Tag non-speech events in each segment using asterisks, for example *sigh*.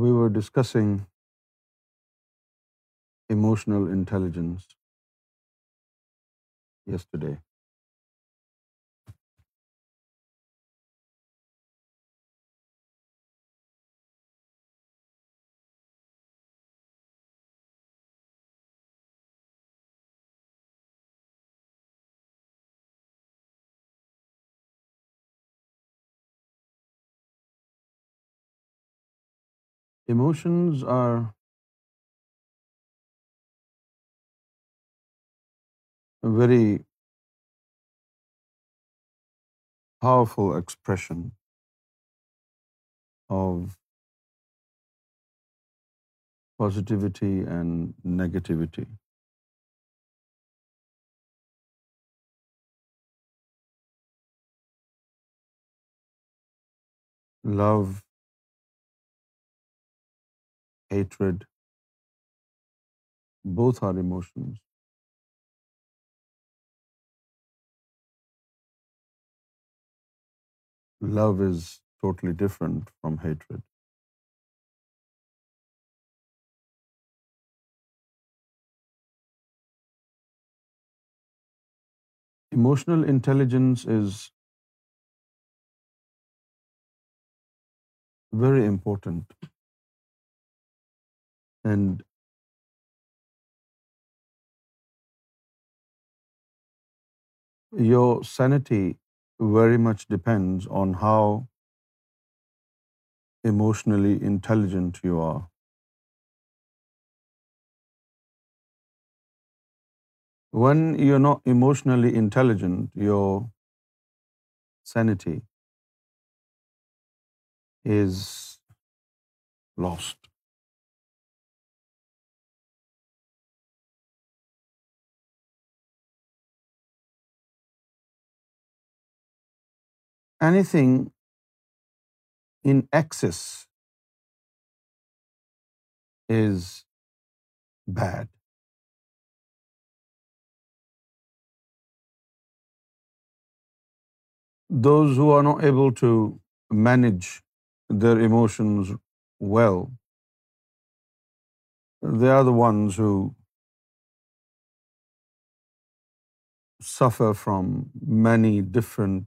We are discussing emotional intelligence yesterday Emotions are a very powerful expression of positivity and negativity. Love hatred, both are emotions. Love is totally different from hatred. Emotional intelligence is very important. And your sanity very much depends on how emotionally intelligent you are. When you're not emotionally intelligent, your sanity is lost. anything in excess is bad. Those who are not able to manage their emotions well, they are the ones who suffer from many different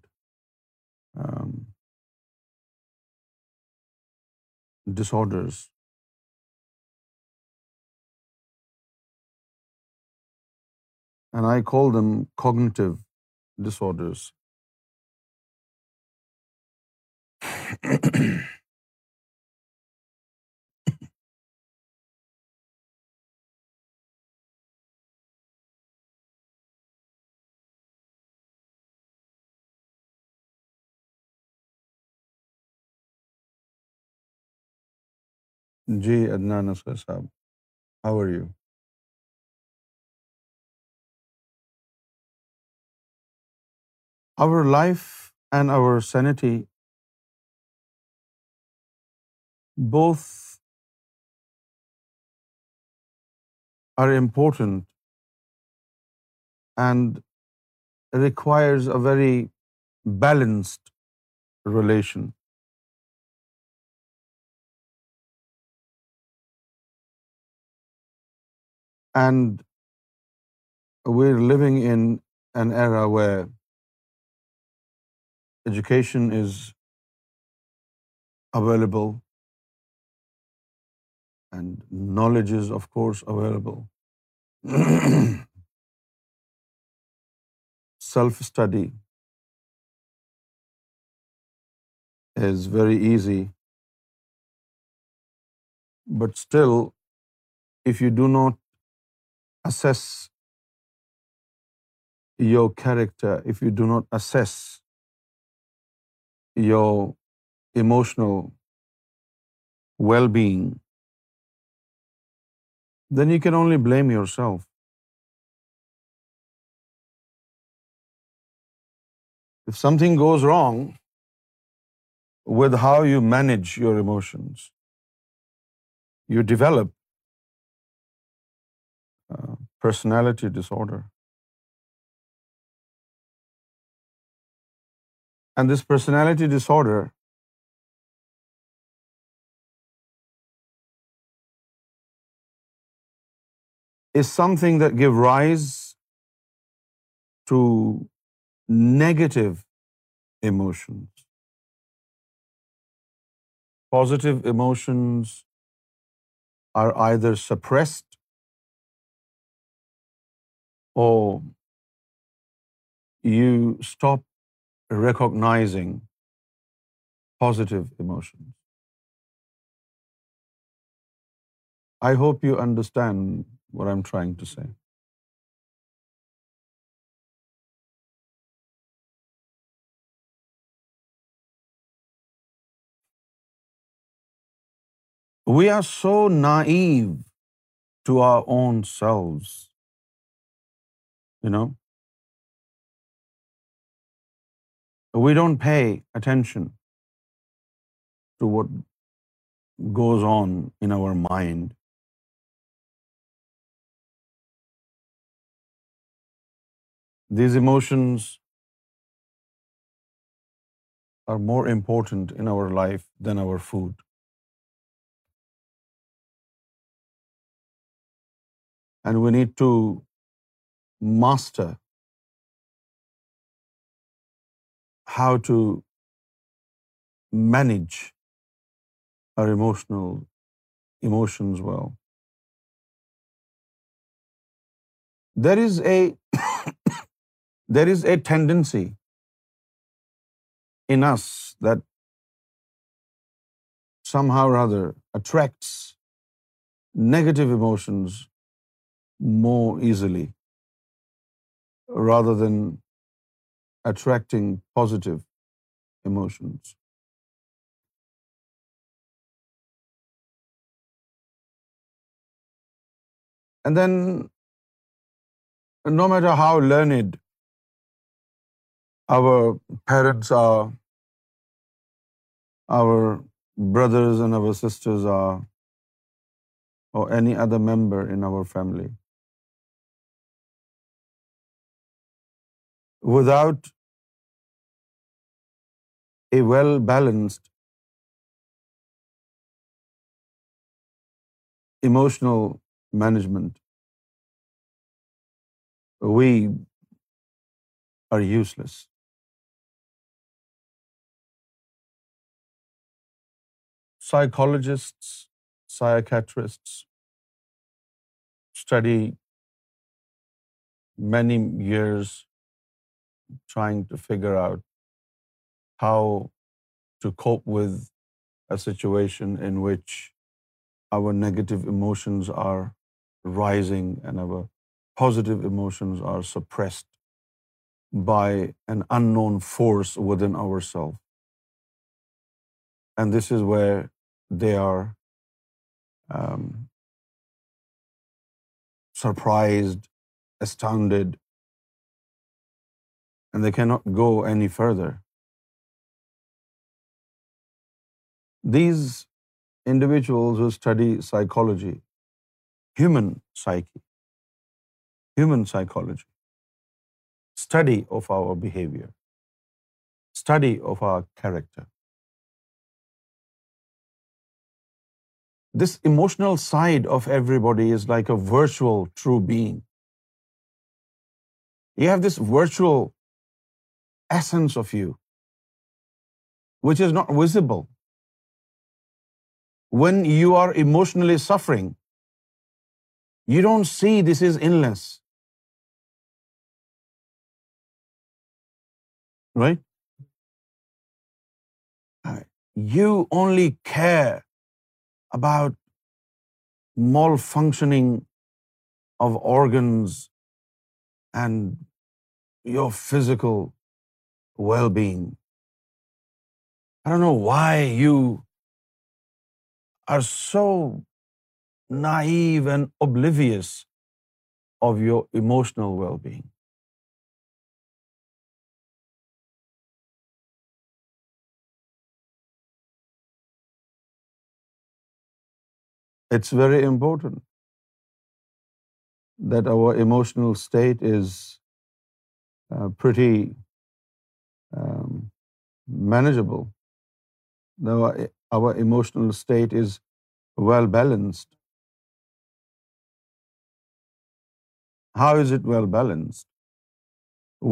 disorders and I call them then cognitive disorders ji Adnan Nasr sahab how are you our life and our sanity both are important and requires a very balanced relation And we're living in an era where education is available and knowledge is, of course, available. *clears throat* Self-study is very easy. But still, if you do not assess your character, if you do not assess your emotional well-being, then you can only blame yourself. If something goes wrong with how you manage your emotions, you develop uh, personality disorder. And this personality disorder is something that gives rise to negative emotions. Positive emotions are either suppressed or you stop recognizing positive emotions. I hope you understand what I'm trying to say. We are so naive to our own selves you know. We don't pay attention to what goes on in our mind. These emotions are more important in our life than our food. And we need to master how to manage our emotions well. *coughs* There is a tendency in us that somehow or other attracts negative emotions more easily rather than attracting positive emotions. And then, no matter how learned our parents are, our brothers and our sisters are, or any other member in our family, Without a well-balanced emotional management, we are useless. Psychologists, psychiatrists study many years trying to figure out how to cope with a situation in which our negative emotions are rising and our positive emotions are suppressed by an unknown force within ourselves. And this is where they are um, surprised, astounded, and they cannot go any further. These individuals who study psychology, human psyche, human psychology, study of our behavior, study of our character. This emotional side of everybody is like a virtual true being. You have this virtual essence of you, which is not visible. When you are emotionally suffering, you don't see this is illness. Right? Uh, you only care about malfunctioning of organs and your physical well-being. I don't know why you are so naive and oblivious of your emotional well-being. It's very important that our emotional state is uh, pretty um, manageable. Uh, our emotional state is well balanced. How is it well balanced?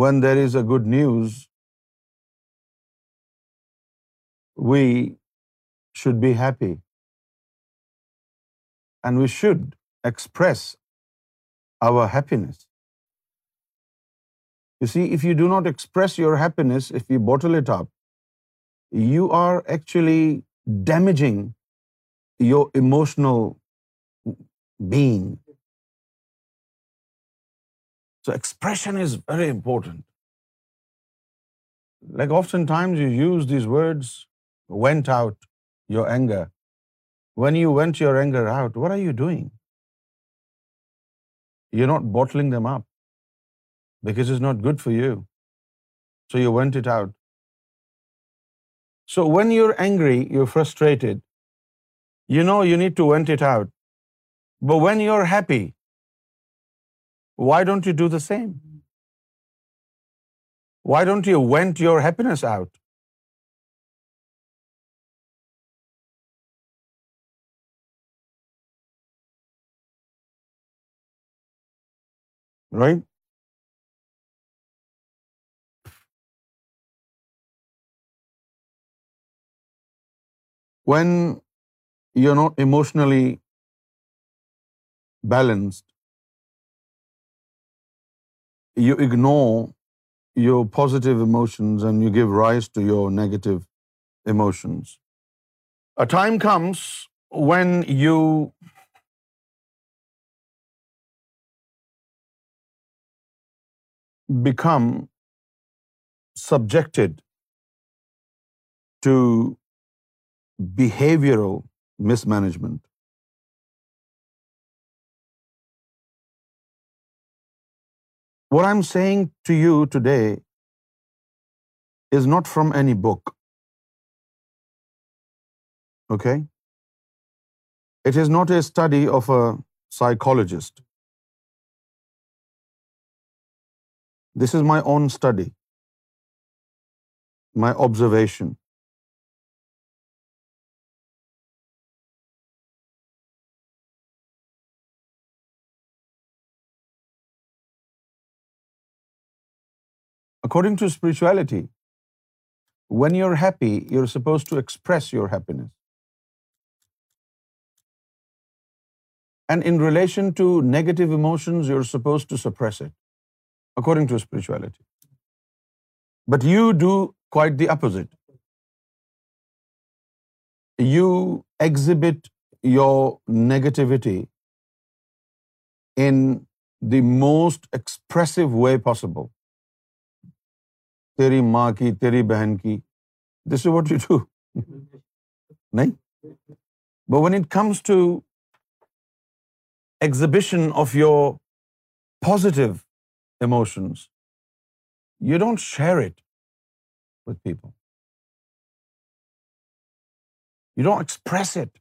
When there is a good news, we should be happy, and we should express our happiness. You see, if you do not express your happiness, if you bottle it up, you are actually damaging your emotional being. So expression is very important. Like oftentimes you use these words, vent out your anger. When you vent your anger out, what are you doing? You're not bottling them up because it's not good for you. So you vent it out. So when you're angry, you're frustrated, you know you need to vent it out. But when you're happy, why don't you do the same? Why don't you vent your happiness out? Right? When you're not emotionally balanced, you ignore your positive emotions and you give rise to your negative emotions. A time comes when you become subjected to behavioral mismanagement. What I'm saying to you today is not from any book. Okay? It is not a study of a psychologist. This is my own study, my observation. According to spirituality, when you're happy, you're supposed to express your happiness. And in relation to negative emotions, you're supposed to suppress it, according to spirituality. But you do quite the opposite. You exhibit your negativity in the most expressive way possible. تیری ماں کی تیری بہن کی this is what you do نہیں but when it comes to exhibition of your positive emotions you don't share it with people you don't express it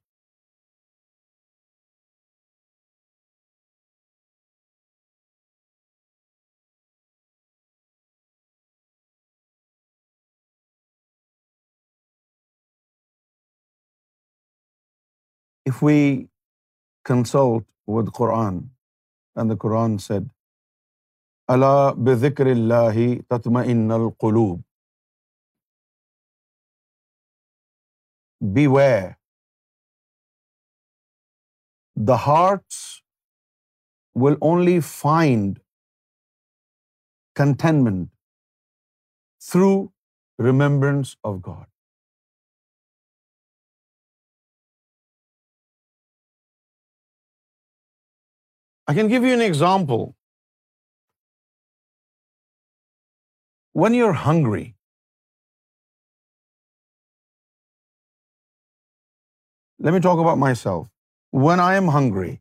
if we consult with Quran and the Quran said اللہ بکر اللہ تتم ان القلوب by way the hearts will only find contentment through remembrance of God I can give you an example when you are hungry let me talk about myself when I am hungry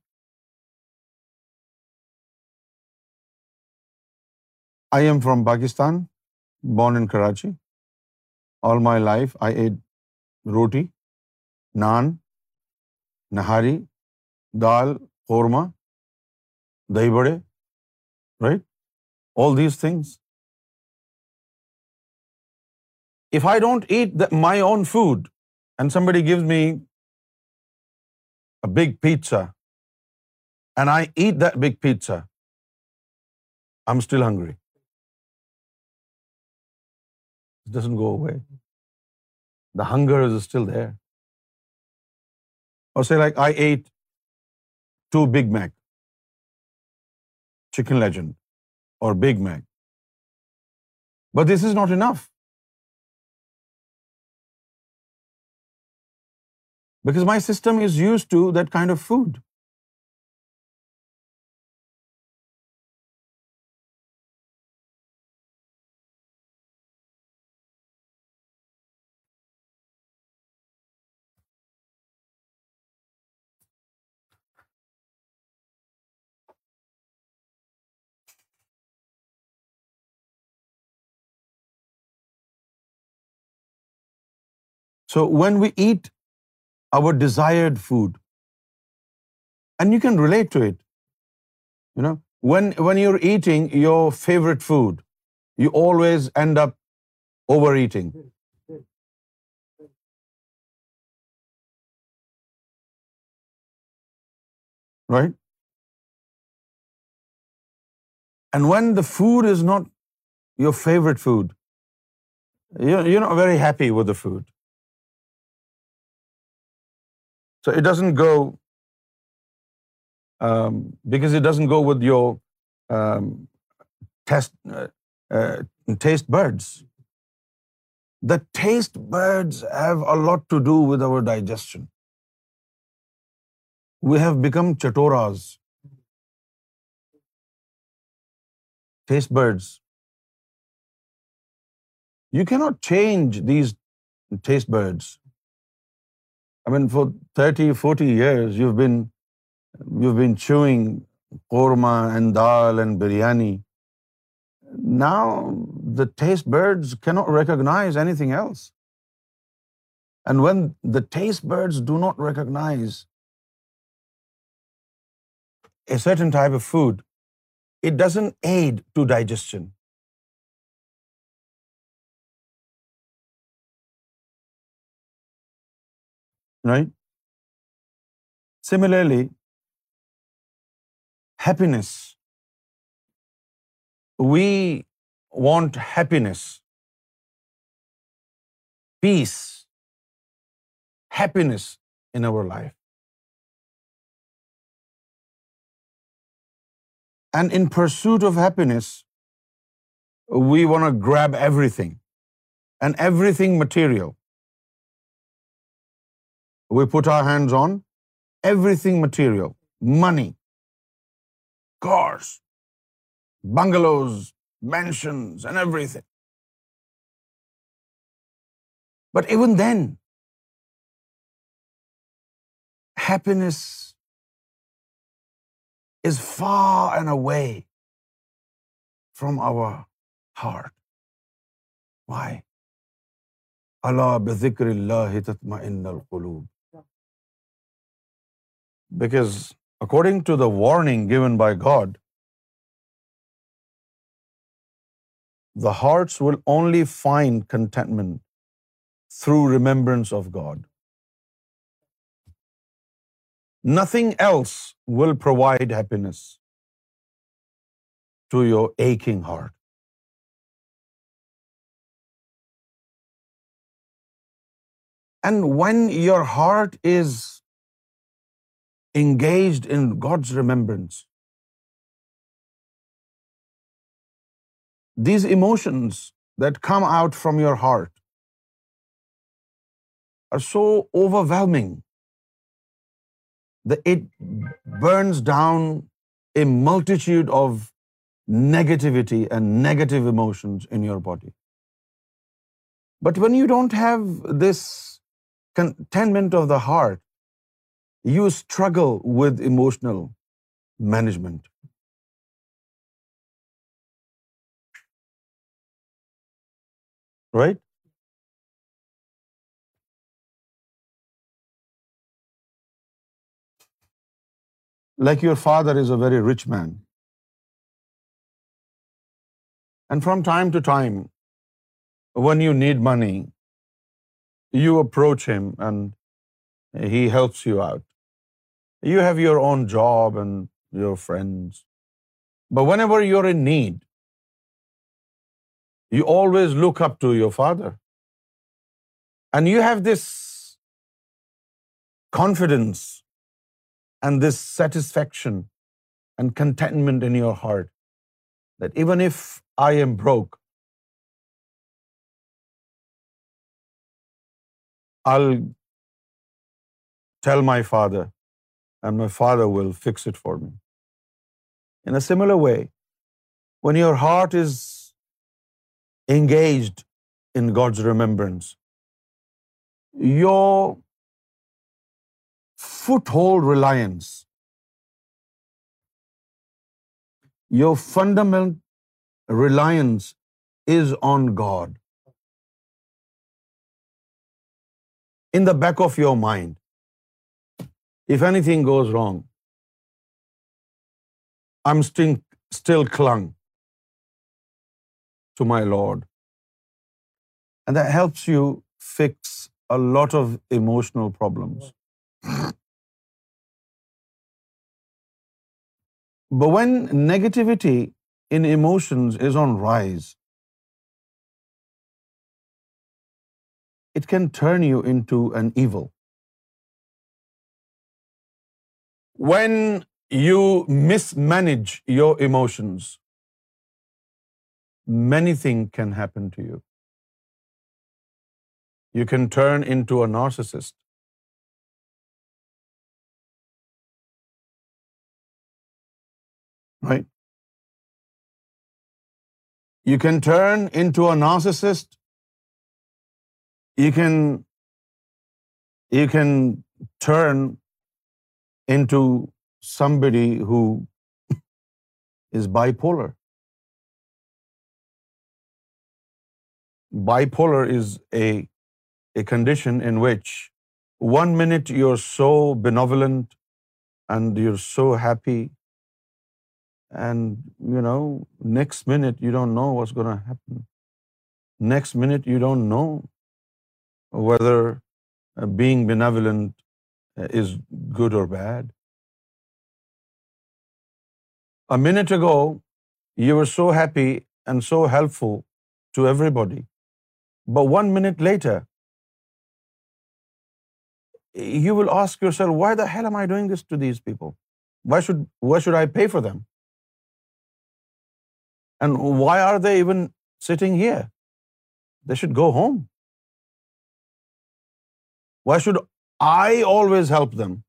I am from Pakistan born in Karachi all my life I ate roti naan nihari dal korma dahi bade right all these things if I don't eat my own food and somebody gives big pizza and I eat the big pizza I am still hungry doesn't go away the hunger is still there or like I eat two Big Mac chicken legend or Big Mac but this is not enough because my system is used to that kind of food So when we eat our desired food, and you can relate to it, you know, when you're eating your favorite food, you always end up overeating. Right? And when the food is not your favorite food, you're not very happy with the food. So it doesn't go, um, because it doesn't go with your um, uh, uh, taste buds. The taste buds have a lot to do with our digestion. We have become chatoras. Taste buds. You cannot change these taste buds. I mean four thirty forty years you been you been chewing korma and dal and biryani now the taste buds کی not recognise anything else and when the taste buds do not recognise a certain type of food it doesn't add to digestion right? Similarly, happiness. We want happiness, peace, happiness in our life. And in pursuit of happiness, we want to grab everything, and everything material. We put our hands on everything material money cars bungalows mansions and everything but even then happiness is far and away from our heart why اللہ بکر اللہ تتما ان القلوب Because according to the warning given by God, the hearts will only find contentment through remembrance of God. Nothing else will provide happiness to your aching heart. And when your heart is engaged in God's remembrance. These emotions that come out from your heart are so overwhelming that it burns down a multitude of negativity and negative emotions in your body. But when you don't have this contentment of the heart, you struggle with emotional management. Right? Like your father is a very rich man, and from time to time when you need money you approach him and he helps you out. You have your own job and your friends. But whenever you're in need, you always look up to your father. And you have this confidence and this satisfaction and contentment in your heart that even if I am broke, I'll tell my father and my Father will fix it for me. In a similar way, when your heart is engaged in God's remembrance, your foothold reliance, your fundamental reliance is on God. In the back of your mind, if anything goes wrong, I'm still clung to my Lord. And that helps you fix a lot of emotional problems. But when negativity in emotions is on rise, it can turn you into an evil. When you mismanage your emotions, many things can happen to you. You can turn into a narcissist. Right? You can turn into a narcissist. You can turn into somebody who is bipolar. Bipolar is a condition in which one minute you're so benevolent and you're so happy, and you know, next minute you don't know what's going to happen. Next minute you don't know whether uh, being benevolent uh, is good or bad. A minute ago, you were so happy and so helpful to everybody. But 1 minute later, you will ask yourself, why the hell am I doing this to these people? Why should I pay for them? And why are they even sitting here? They should go home. Why should I always help them.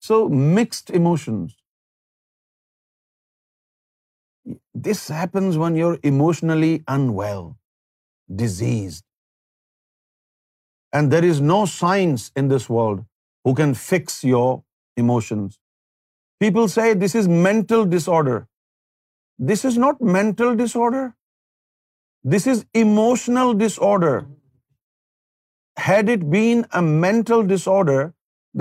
So mixed emotions. This happens when you're emotionally unwell, diseased. And there is no science in this world who can fix your emotions. People say this is mental disorder. This is not mental disorder. This is emotional disorder had it been a mental disorder,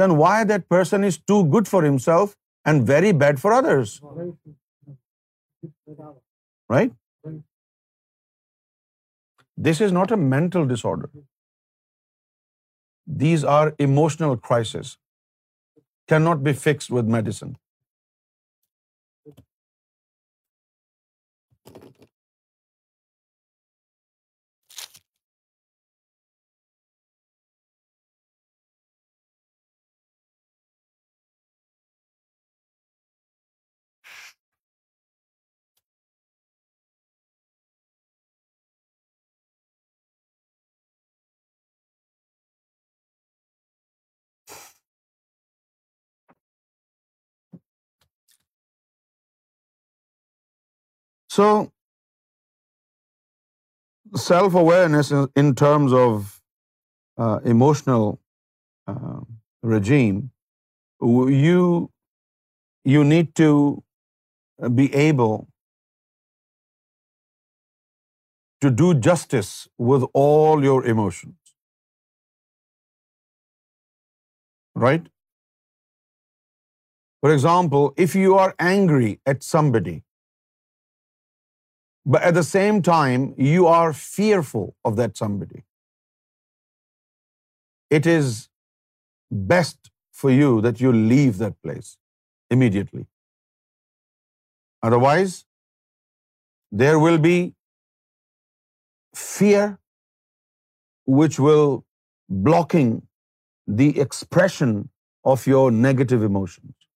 then why that person is too good for himself and very bad for others? Right? This is not a mental disorder. These are emotional crises. Cannot be fixed with medicine. So self-awareness in terms of uh, emotional um, regime, you need to be able to do justice with all your emotions. Right? For example, if you are angry at somebody, but at the same time, you are fearful of that somebody. It is best for you that you leave that place immediately. Otherwise, there will be fear which will blocking the expression of your negative emotions.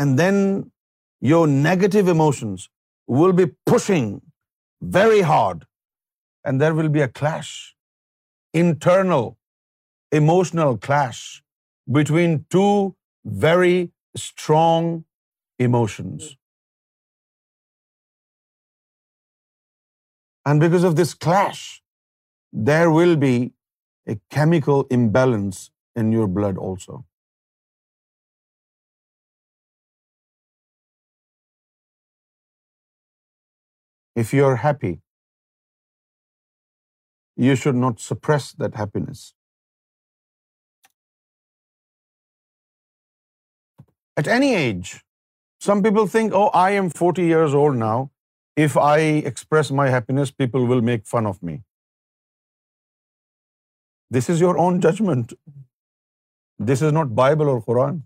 And then your negative emotions will be pushing very hard, and there will be a clash, internal, emotional clash between two very strong emotions. And because of this clash, there will be a chemical imbalance in your blood also. If you are happy, you should not suppress that happiness. At any age, some people think, oh, I am 40 years old now. If I express my happiness, people will make fun of me. This is your own judgment. This is not Bible or Quran.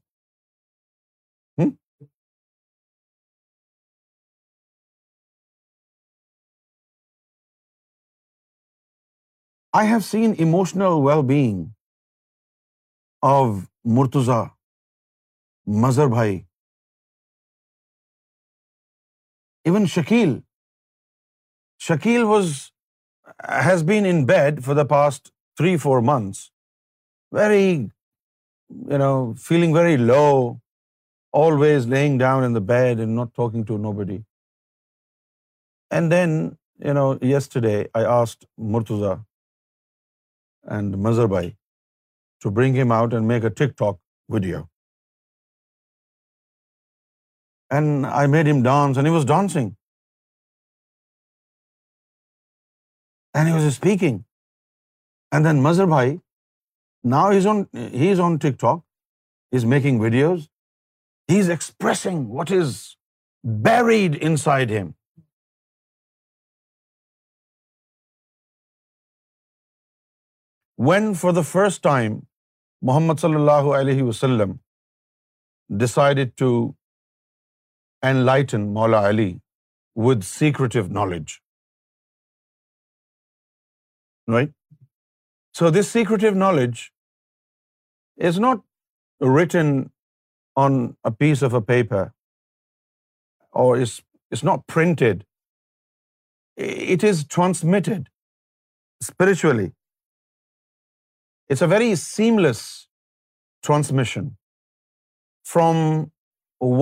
I have seen emotional well-being of Murtuza, Mazhar Bhai, even Shakil. Shakil has been in bed for the past 3-4 months, very, feeling very low, always laying down in the bed and not talking to nobody. And then, yesterday I asked Murtuza, and Mazharbai to bring him out and make a TikTok video. And I made him dance, and he was dancing. And he was speaking. And then Mazharbai, now he's on TikTok, he's making videos, he's expressing what is buried inside him. When for the first time Muhammad صلی اللہ علیہ وسلم decided to enlighten Maula Ali with secretive knowledge so this secretive knowledge is not written on a piece of a paper or not printed it is transmitted spiritually It's a very seamless transmission from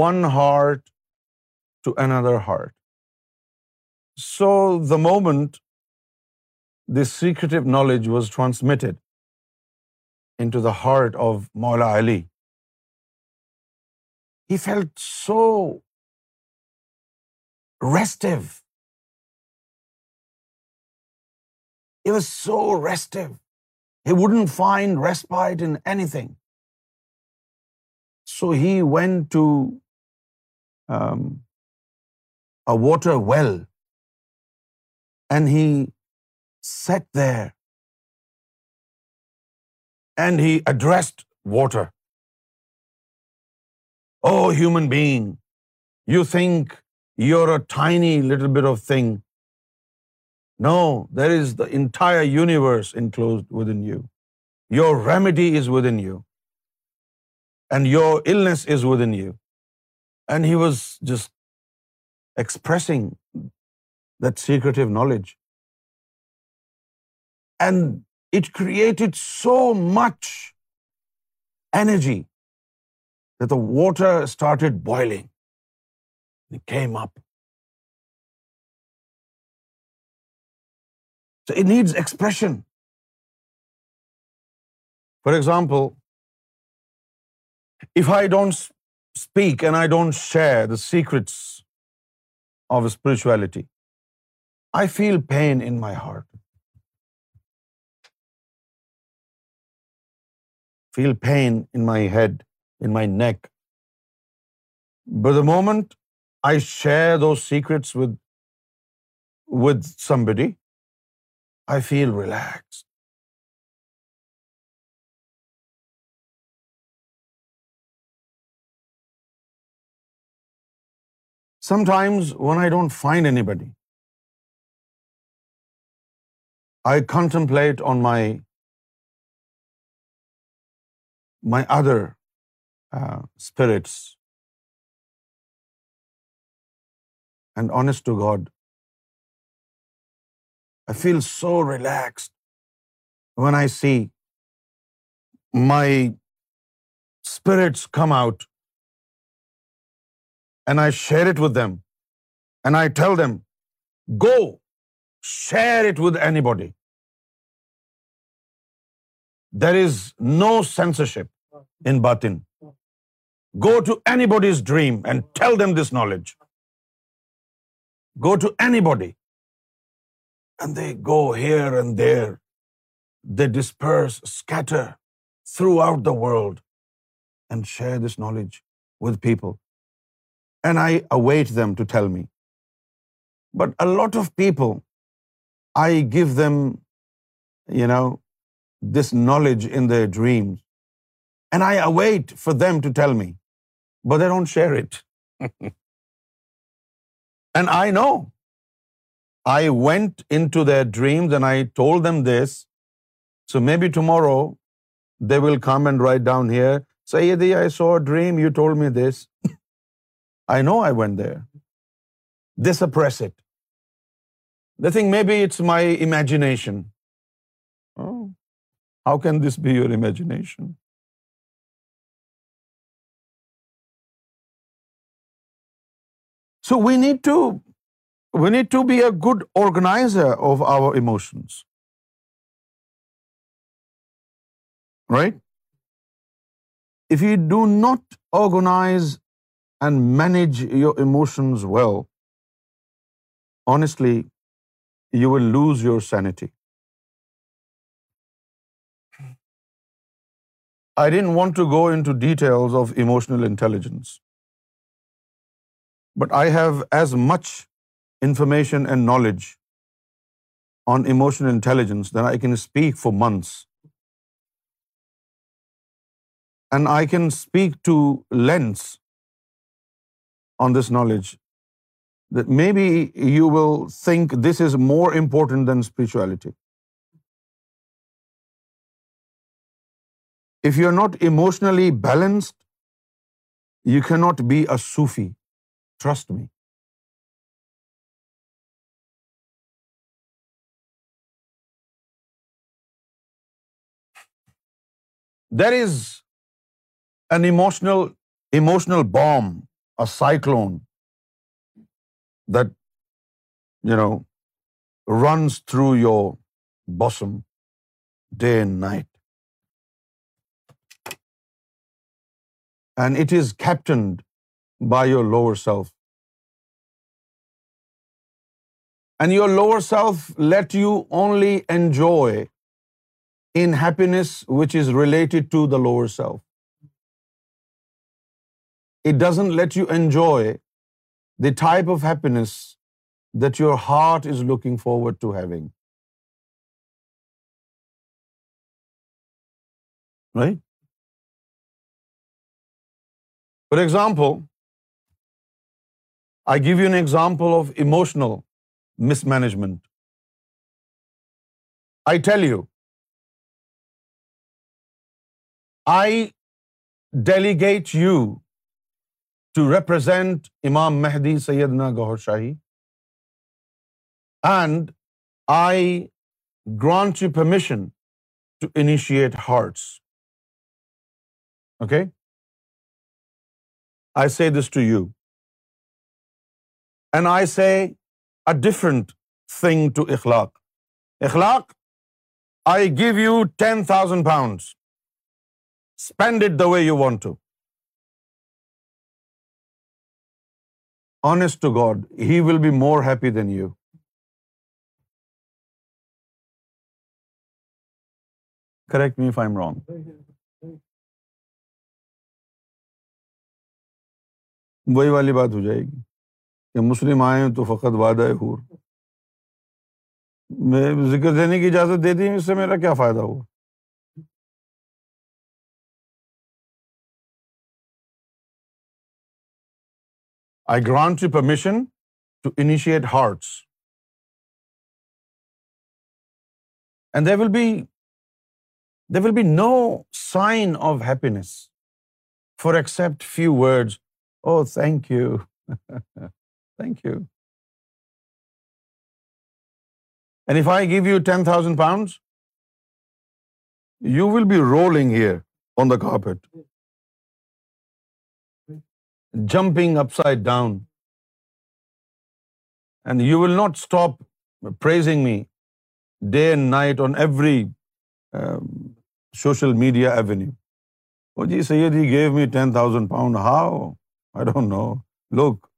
one heart to another heart. So the moment this secretive knowledge was transmitted into the heart of Maula Ali, he felt so restive. He was so restive. He wouldn't find respite in anything. So he went to um, a water well, and he sat there and he addressed water. "Oh, human being, you think you're a tiny little bit of thing no, there is the entire universe enclosed within you. Your remedy is within you. And your illness is within you. And he was just expressing that secretive knowledge. And it created so much energy that the water started boiling. It came up. It needs expression. For example, if I don't speak and I don't share the secrets of spirituality, I feel pain in my heart. Feel pain in my head, in my neck. But the moment I share those secrets with somebody, I feel relaxed. Sometimes when I don't find anybody, I contemplate on my other uh, spirits. And honest to God, I feel so relaxed when I see my spirits come out and I share it with them and I tell them, go share it with anybody. There is no censorship in Batin. Go to anybody's dream and tell them this knowledge. Go to anybody and they go here and there. They disperse, scatter throughout the world and share this knowledge with people. And I await them to tell me. But a lot of people, I give them, this knowledge in their dreams. And I await for them to tell me, but they don't share it. *laughs* And I know I went into their dreams and I told them this. So maybe tomorrow they will come and write down here, Sayyidi, I saw a dream, you told me this. *laughs* I know I went there. They suppress it. They think maybe it's my imagination. Oh, how can this be your imagination? So we need to we need to be a good organizer of our emotions. Right? If you do not organize and manage your emotions well, honestly, you will lose your sanity. I didn't want to go into details of emotional intelligence, but I have as much information and knowledge on emotional intelligence, then I can speak for months. And I can speak to lengths on this knowledge that maybe you will think this is more important than spirituality. If you're not emotionally balanced, you cannot be a Sufi. Trust me. there is an emotional bomb, a cyclone that, runs through your bosom day and night. And it is captained by your lower self. And your lower self let you only enjoy in happiness which is related to the lower self. It doesn't let you enjoy the type of happiness that your heart is looking forward to having. Right? For example, I give you an example of emotional mismanagement. I tell you I delegate you to represent Imam Mahdi Syedna Gohar Shahi and I grant you permission to initiate hearts okay I say this to you and I say a different thing to Akhlaq Akhlaq I give you ten thousand pounds spend it the way you want to honest to God he will be more happy then you correct me if I wrong وہی والی بات ہو جائے گی کہ مسلم آئے تو فقط وعدہ حور میں ذکر دینے کی اجازت دے دی اس سے میرا کیا فائدہ ہوا I grant you permission to initiate hearts. And there will be no sign of happiness for except few words. Oh, thank you. *laughs* Thank you. And if I give you 10,000 pounds, you will be rolling here on the carpet jumping upside down, and you will not stop praising me day and night on every um, social media avenue. Oh gee, Sayyid, he gave me 10,000 pounds. How? I don't know. Look,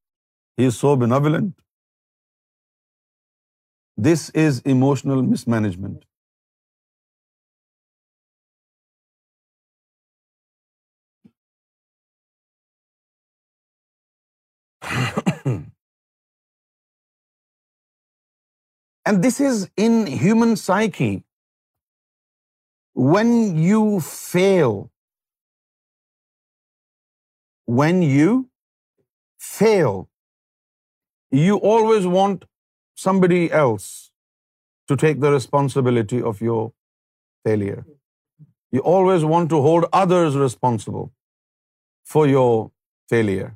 he is so benevolent. This is emotional mismanagement. And this is in human psyche. When you fail, you always want somebody else to take the responsibility of your failure. You always want to hold others responsible for your failure.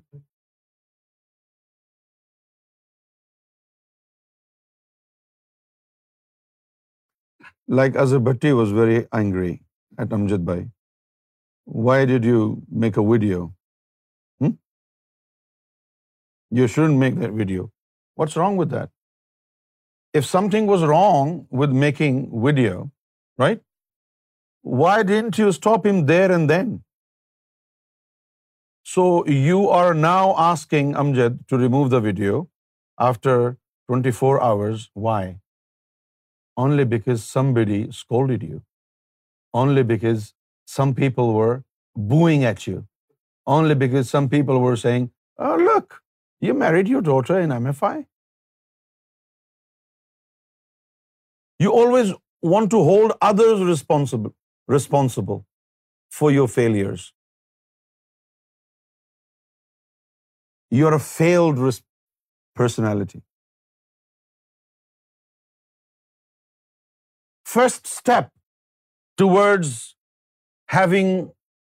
Like Azhar Bhatti was very angry at Amjad Bhai. Why did you make a video? Hmm? You shouldn't make that video. What's wrong with that? If something was wrong with making video, right? Why didn't you stop him there and then? So you are now asking Amjad to remove the video after 24 hours. Why? only because somebody scolded you, only because some people were booing at you, only because some people were saying, "Oh, look, you married your daughter in MFI." You always want to hold others responsible for your failures. You're a failed personality. first step towards having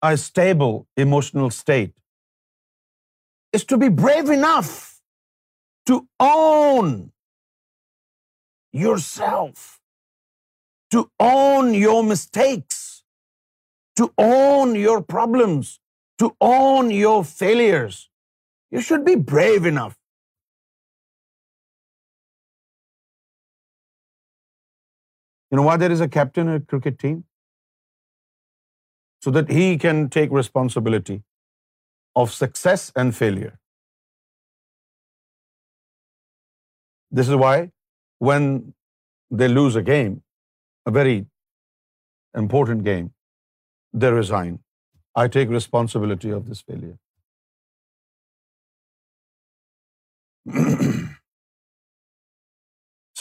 a stable emotional state is to be brave enough to own yourself, to own your mistakes, to own your problems, to own your failures. You should be brave enough. You know why there is a captain in a cricket team? So that he can take responsibility of success and failure. This is why when they lose a game, a very important game, they resign. I take responsibility of this failure. *clears throat*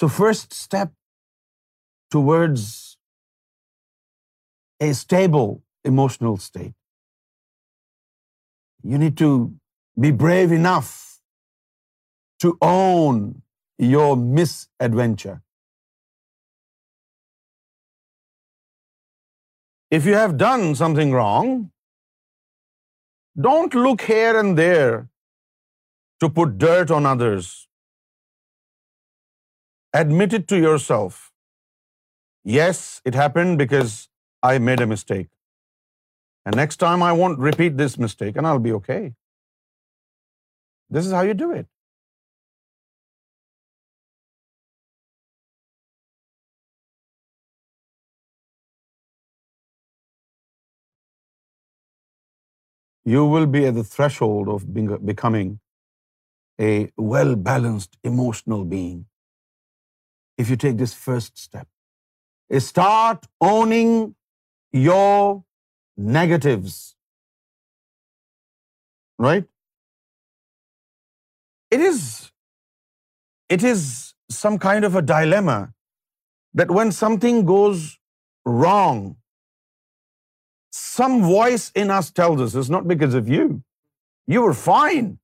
So first step towards a stable emotional state. You need to be brave enough to own your misadventure. If you have done something wrong, don't look here and there to put dirt on others. Admit it to yourself. Yes, it happened because I made a mistake. And next time I won't repeat this mistake and I'll be okay. This is how you do it. You will be at the threshold of becoming a well-balanced emotional being if you take this first step. Start owning your negatives. Right? It is some kind of a dilemma that when something goes wrong, some voice in us tells us, it's not because of you. You were fine.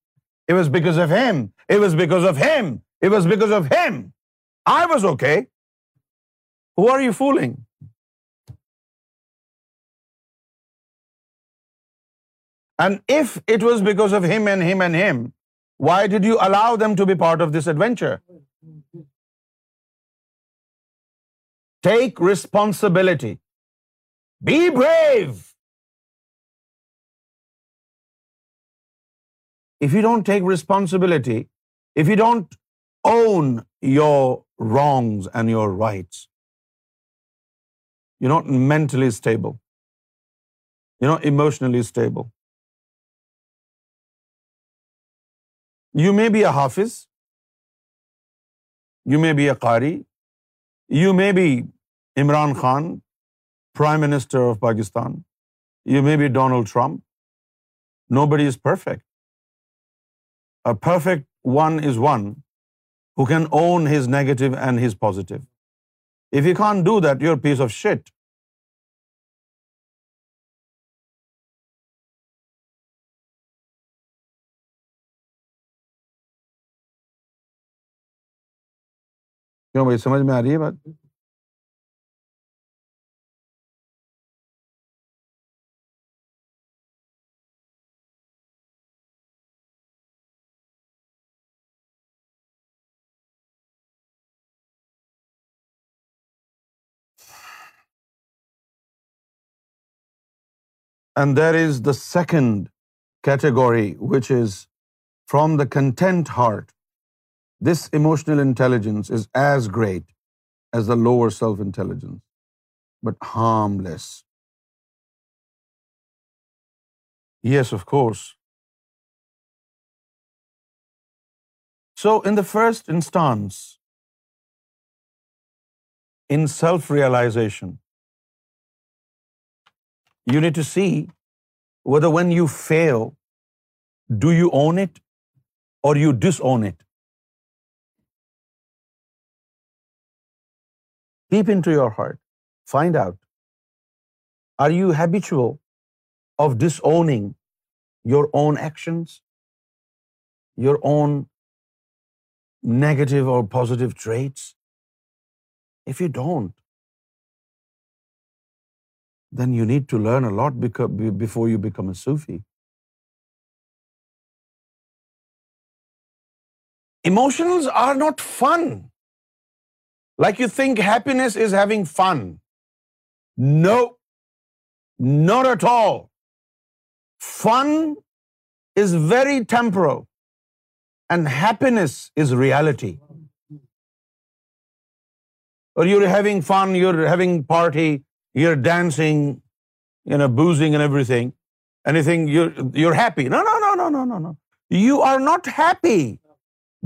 It was because of him. It was because of him. It was because of him. I was okay. Who are you fooling? And if it was because of him and him and him, why did you allow them to be part of this adventure? Take responsibility. Be brave. If you don't take responsibility, if you don't own your wrongs and your rights, you're not mentally stable. You're not emotionally stable. You may be a Hafiz. You may be a Qari. You may be Imran Khan, Prime Minister of Pakistan. You may be Donald Trump. Nobody is perfect. A perfect one is one who can own his negative and his positive. If you can't do that, you're a piece of shit. کیوں بھائی سمجھ میں آ رہی ہے بات and there is the second category which is from the content heart This emotional intelligence is as great as the lower self-intelligence, but harmless. Yes, of course. So in the first instance, in self-realization, you need to see whether when you fail, do you own it or you disown it? Deep into your heart, find out, are you habitual of disowning your own actions, your own negative or positive traits? If you don't, then you need to learn a lot before you become a Sufi. Emotions are not fun. Like you think happiness is having fun. No, not at all. Fun is very temporal, and happiness is reality. Or you're having fun, you're having party, you're dancing, boozing and everything. Anything, you're happy. No, no, no, no, no, no, no. You are not happy.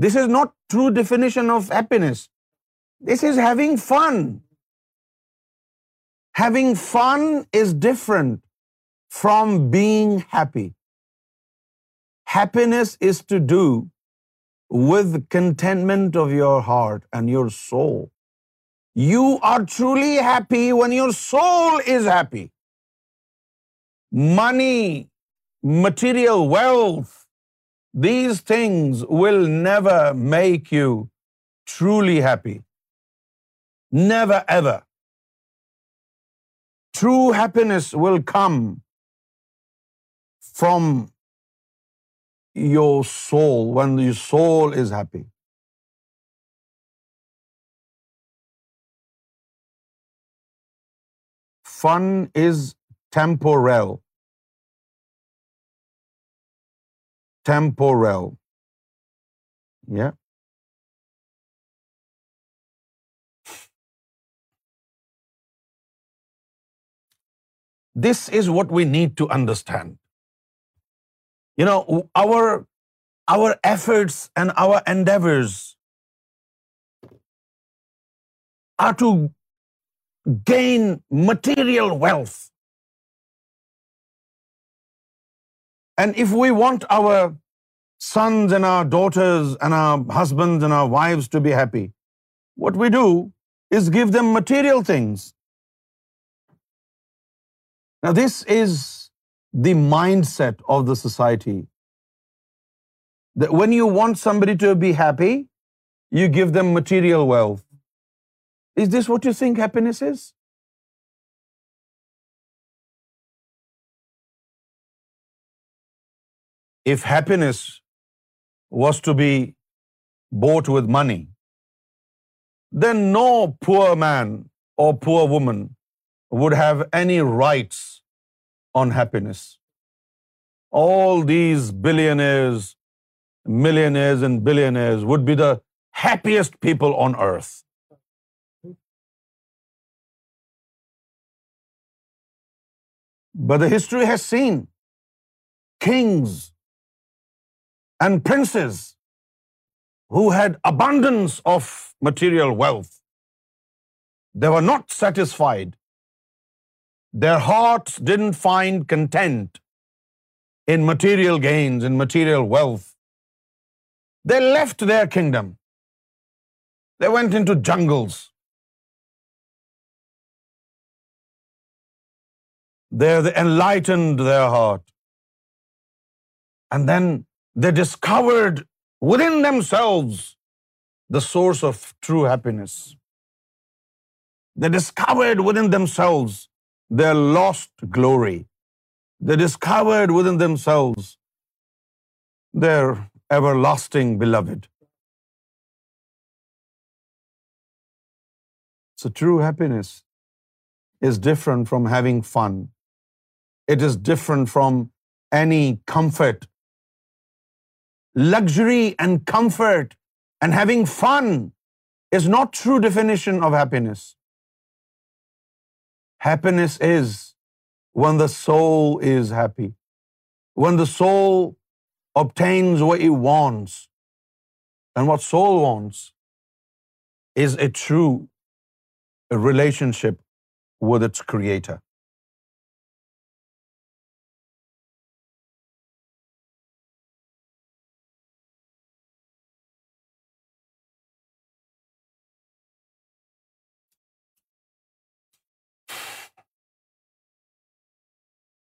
This is not true definition of happiness. This is having fun. Having fun is different from being happy. Happiness is to do with contentment of your heart and your soul. You are truly happy when your soul is happy. Money, material wealth, these things will never make you truly happy. Never ever true happiness will come from your soul when your soul is happy fun is temporary temporary یا This is what we need to understand. You know, our efforts and our endeavors are to gain material wealth. And if we want our sons and our daughters and our husbands and our wives to be happy, what we do is give them material things. Now this is the mindset of the society. That when you want somebody to be happy, you give them material wealth. Is this what you think happiness is? If happiness was to be bought with money, then no poor man or poor woman would have any rights on happiness. All these billionaires, millionaires and billionaires would be the happiest people on earth. But the history has seen kings and princes who had abundance of material wealth. They were not satisfied their hearts didn't find content in material gains, in material wealth. They left their kingdom. They went into jungles. There they enlightened their heart. And then they discovered within themselves the source of true happiness. They discovered within themselves their lost glory. They discovered within themselves their everlasting beloved. So true happiness is different from having fun. It is different from any comfort. Luxury and comfort and having fun is not true definition of happiness. Happiness is when the soul is happy, when the soul obtains what it wants. And what soul wants is a true relationship with its creator.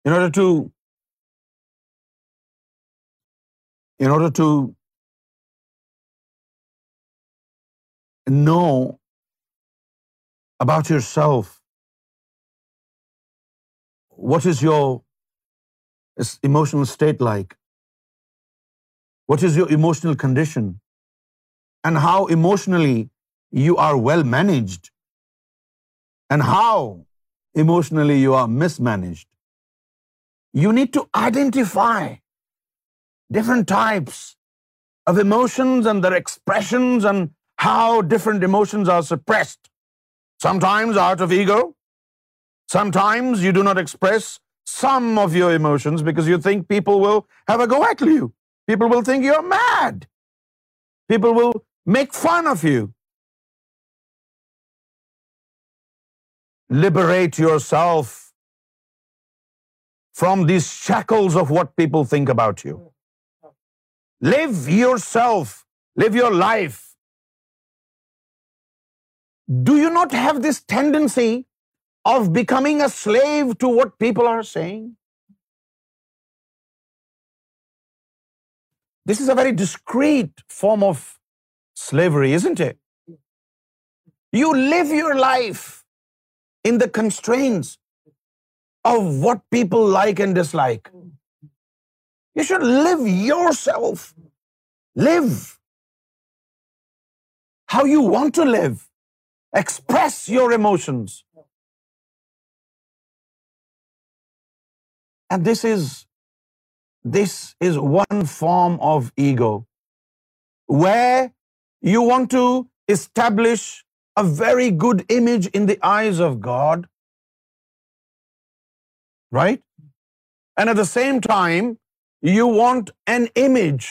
In order to know about yourself, what is your emotional state like? What is your emotional condition? And how emotionally you are well managed, and how emotionally you are mismanaged. You need to identify different types of emotions and their expressions and how different emotions are suppressed. Sometimes out of ego. Sometimes you do not express some of your emotions because you think people will have a go at you. People will think you're mad. People will make fun of you. Liberate yourself from these shackles of what people think about you. Live yourself. Live your life. Do you not have this tendency of becoming a slave to what people are saying? This is a very discreet form of slavery, isn't it? You live your life in the constraints of what people like and dislike. You should live yourself. Live how you want to live. Express your emotions. And this is one form of ego, where you want to establish a very good image in the eyes of God right? And at the same time, you want an image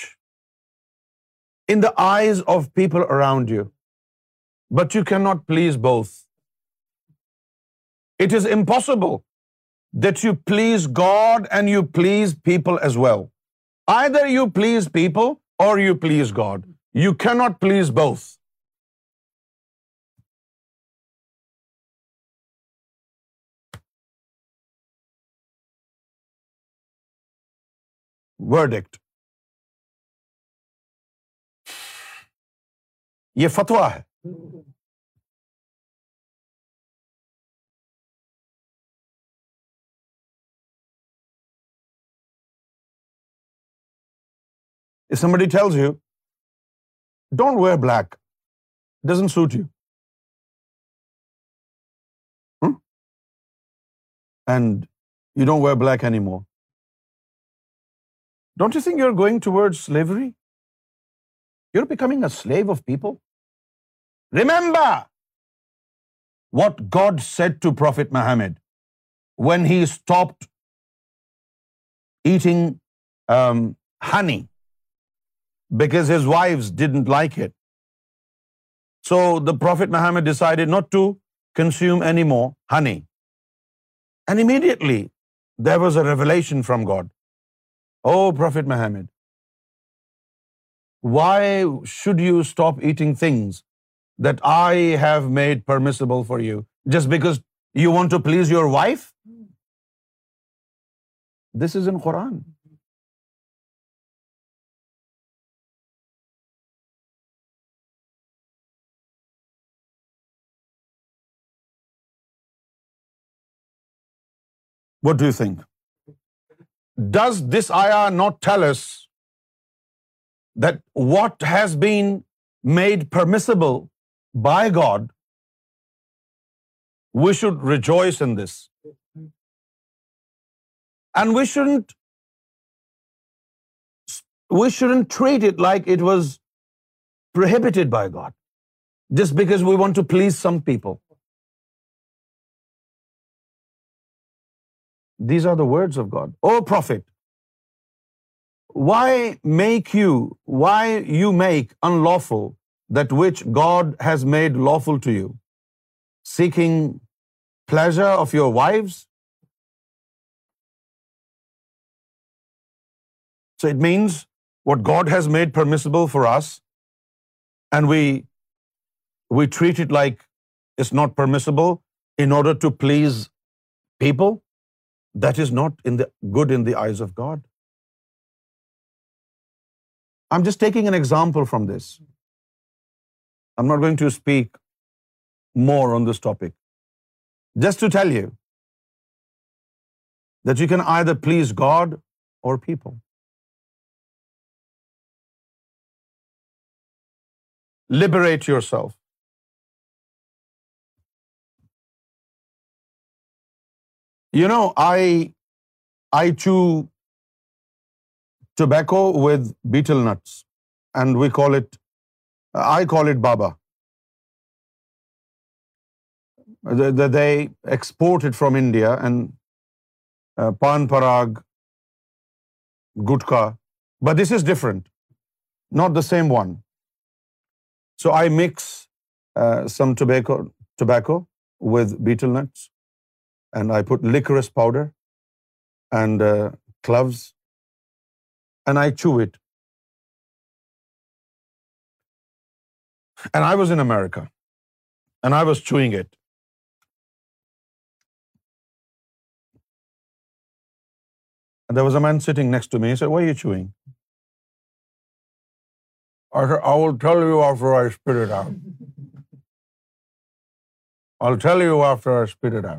in the eyes of people around you. But you cannot please both. It is impossible that you please God and you please people as well. Either you please people or you please God. You cannot please both. Verdict یہ فتوا ہے somebody tells you don't wear black doesn't suit you and you don't wear black anymore Don't you think you're going towards slavery? You're becoming a slave of people. Remember what God said to Prophet Muhammad when he stopped eating um, honey because his wives didn't like it. So the Prophet Muhammad decided not to consume any more honey. And immediately there was a revelation from God. Oh, Prophet Muhammad, why should you stop eating things that I have made permissible for you just because you want to please your wife? This is in Quran. What do you think? does this ayah not tell us that what has been made permissible by God, we should rejoice in this? And we shouldn't treat it like it was prohibited by God just because we want to please some people. These are the words of God. O prophet, why you make unlawful that which God has made lawful to you, seeking pleasure of your wives? So it means what God has made permissible for us, and we treat it like it's not permissible in order to please people. That is not good in the eyes of God. I'm just taking an example from this. I'm not going to speak more on this topic. Just to tell you that you can either please God or people. Liberate yourself. You know I I chew tobacco with betel nuts and we call it I call it Baba they export it from India and paan Parag gutka but this is different not the same one so I mix some tobacco tobacco with betel nuts and I put licorice powder and uh, cloves, and I chew it. And I was in America, and I was chewing it. And there was a man sitting next to me. He said, "Why are you chewing?" I said, "I will tell you after I spit it out. *laughs* I'll tell you after I spit it out."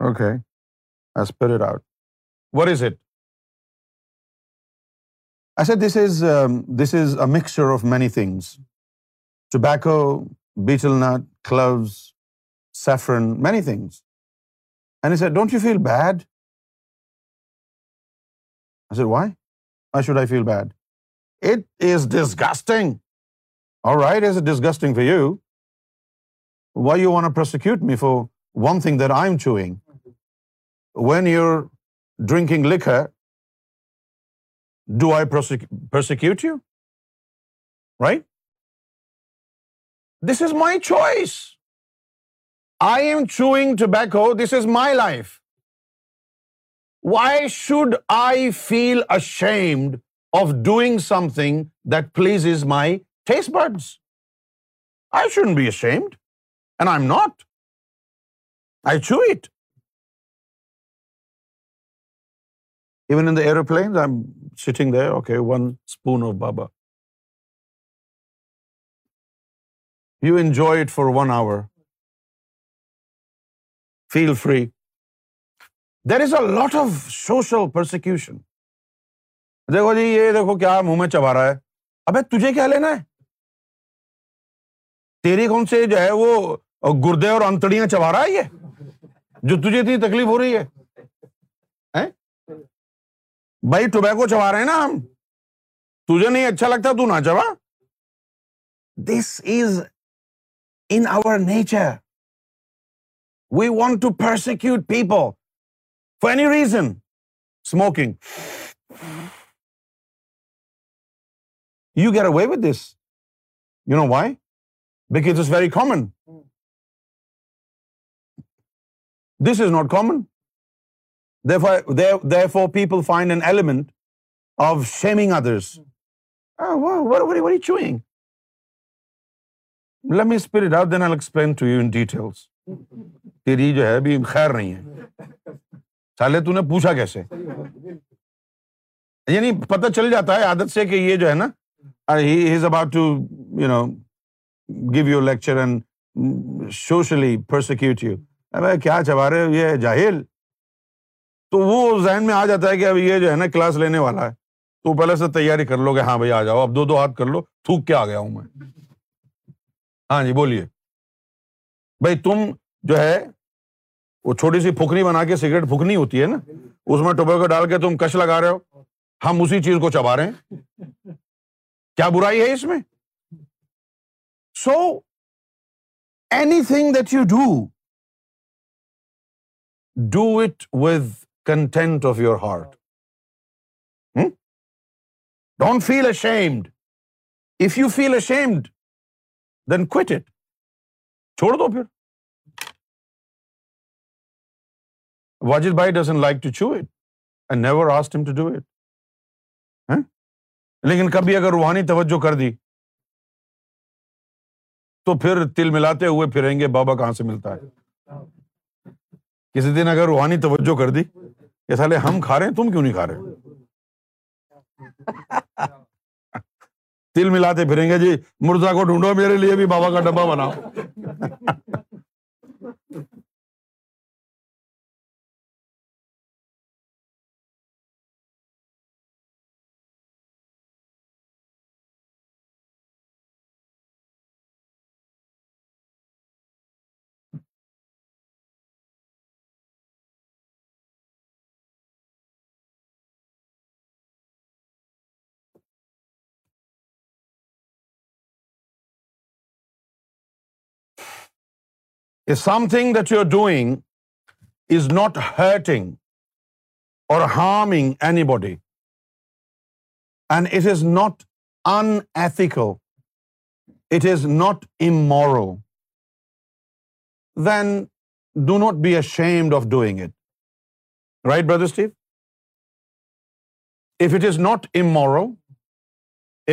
Okay. I spit it out. What is it? I said um, this is a mixture of many things. Tobacco, betel nut, cloves, saffron, many things. And he said, "Don't you feel bad?" I said, "Why? Why should I feel bad?" "It is disgusting." "All right, is it disgusting for you? Why you want to prosecute me for one thing that I'm chewing?" when you're drinking liquor, do I persecute you? Right? This is my choice. I am chewing tobacco. This is my life. Why should I feel ashamed of doing something that pleases my taste buds? I shouldn't be ashamed, and I'm not. I chew it. Even in the aeroplane I am sitting there okay one spoon of Baba you enjoy it for one our feel free there is a lot of social persecution دیکھو جی یہ دیکھو کیا منہ میں چبا رہا ہے ابے تجھے کیا لینا ہے تیری کون سے جو ہے وہ گردے اور انتڑیاں چبا رہا ہے یہ جو تجھے اتنی تکلیف ہو رہی ہے بھائی ٹوبیکو چبا رہے ہیں نا ہم تجھے نہیں اچھا لگتا تو نہ چبا this is in our nature we want to persecute people for any reason smoking you get away with this you know why back is very common this is not common there for people find an element of shaming others chewing spirit then explain to you in details تیری جو ہے ہے ابھی خیر نہیں سالے تو نے پوچھا کیسے یعنی پتہ چل جاتا ہے عادت سے کہ یہ جو ہے نا he is about to you you know give lecture and socially persecute ارے کیا چبا چوارے یہ جاہل تو وہ ذہن میں آ جاتا ہے کہ اب یہ جو ہے نا کلاس لینے والا ہے تو پہلے سے تیاری کر لو کہ ہاں بھائی آ جاؤ اب دو دو ہاتھ کر لو تھوک کے آ گیا ہوں میں ہاں جی بولیے بھائی تم جو ہے وہ چھوٹی سی پھکنی بنا کے سگریٹ پھکنی ہوتی ہے نا اس میں ٹوبیکو ڈال کے تم کش لگا رہے ہو ہم اسی چیز کو چبا رہے ہیں کیا برائی ہے اس میں so anything that you do do it with content of your heart don't feel ashamed if you feel ashamed then quit it چھوڑ دو پھر واجد بھائی doesn't like to chew it chewed never asked to do it لیکن کبھی اگر روحانی توجہ کر دی تو پھر تل ملاتے ہوئے پھریں گے بابا کہاں سے ملتا ہے کسی دن اگر روحانی توجہ کر دی کہ سالے ہم کھا رہے ہیں تم کیوں نہیں کھا رہے تل ملاتے پھریں گے جی مرزا کو ڈھونڈو میرے لیے بھی بابا کا ڈبا بناؤ *laughs* If something that you're doing is not hurting or harming anybody, and it is not unethical, it is not immoral, then do not be ashamed of doing it. Right, Brother Steve? If it is not immoral,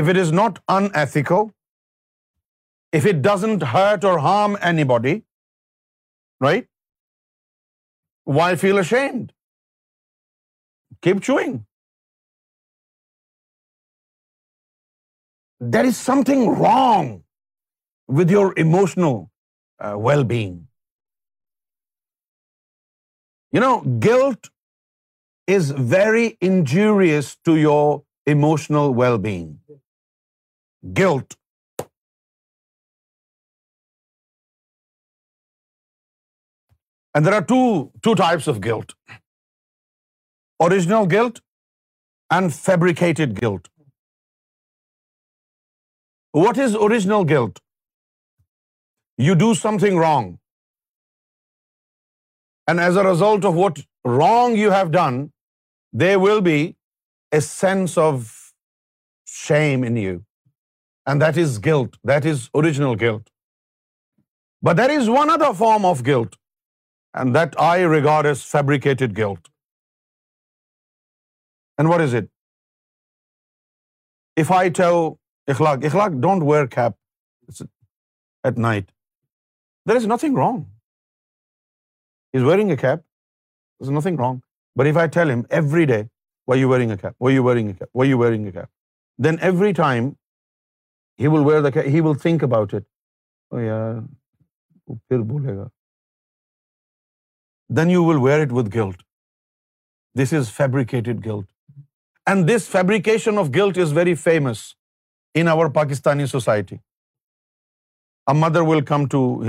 if it is not unethical, if it doesn't hurt or harm anybody, right? Why feel ashamed? Keep chewing. There is something wrong with your emotional uh, well-being. You know, guilt is very injurious to your emotional well-being. Guilt And there are two types of guilt: original guilt and fabricated guilt. What is original guilt? You do something wrong, and as a result of what wrong you have done, there will be a sense of shame in you, and that is guilt. That is original guilt. But there is one other form of guilt and that I regard as fabricated guilt and what is it if I to Akhlaq Akhlaq don't wear cap at night there is nothing wrong is wearing a cap is nothing wrong but if I tell him every day why you wearing a cap why you wearing a cap why you wearing a cap then every time he will wear the he will think about it یار پھر بولے گا then you will wear it with guilt. This is fabricated guilt. And this fabrication of guilt is very famous in our Pakistani society. A mother will come to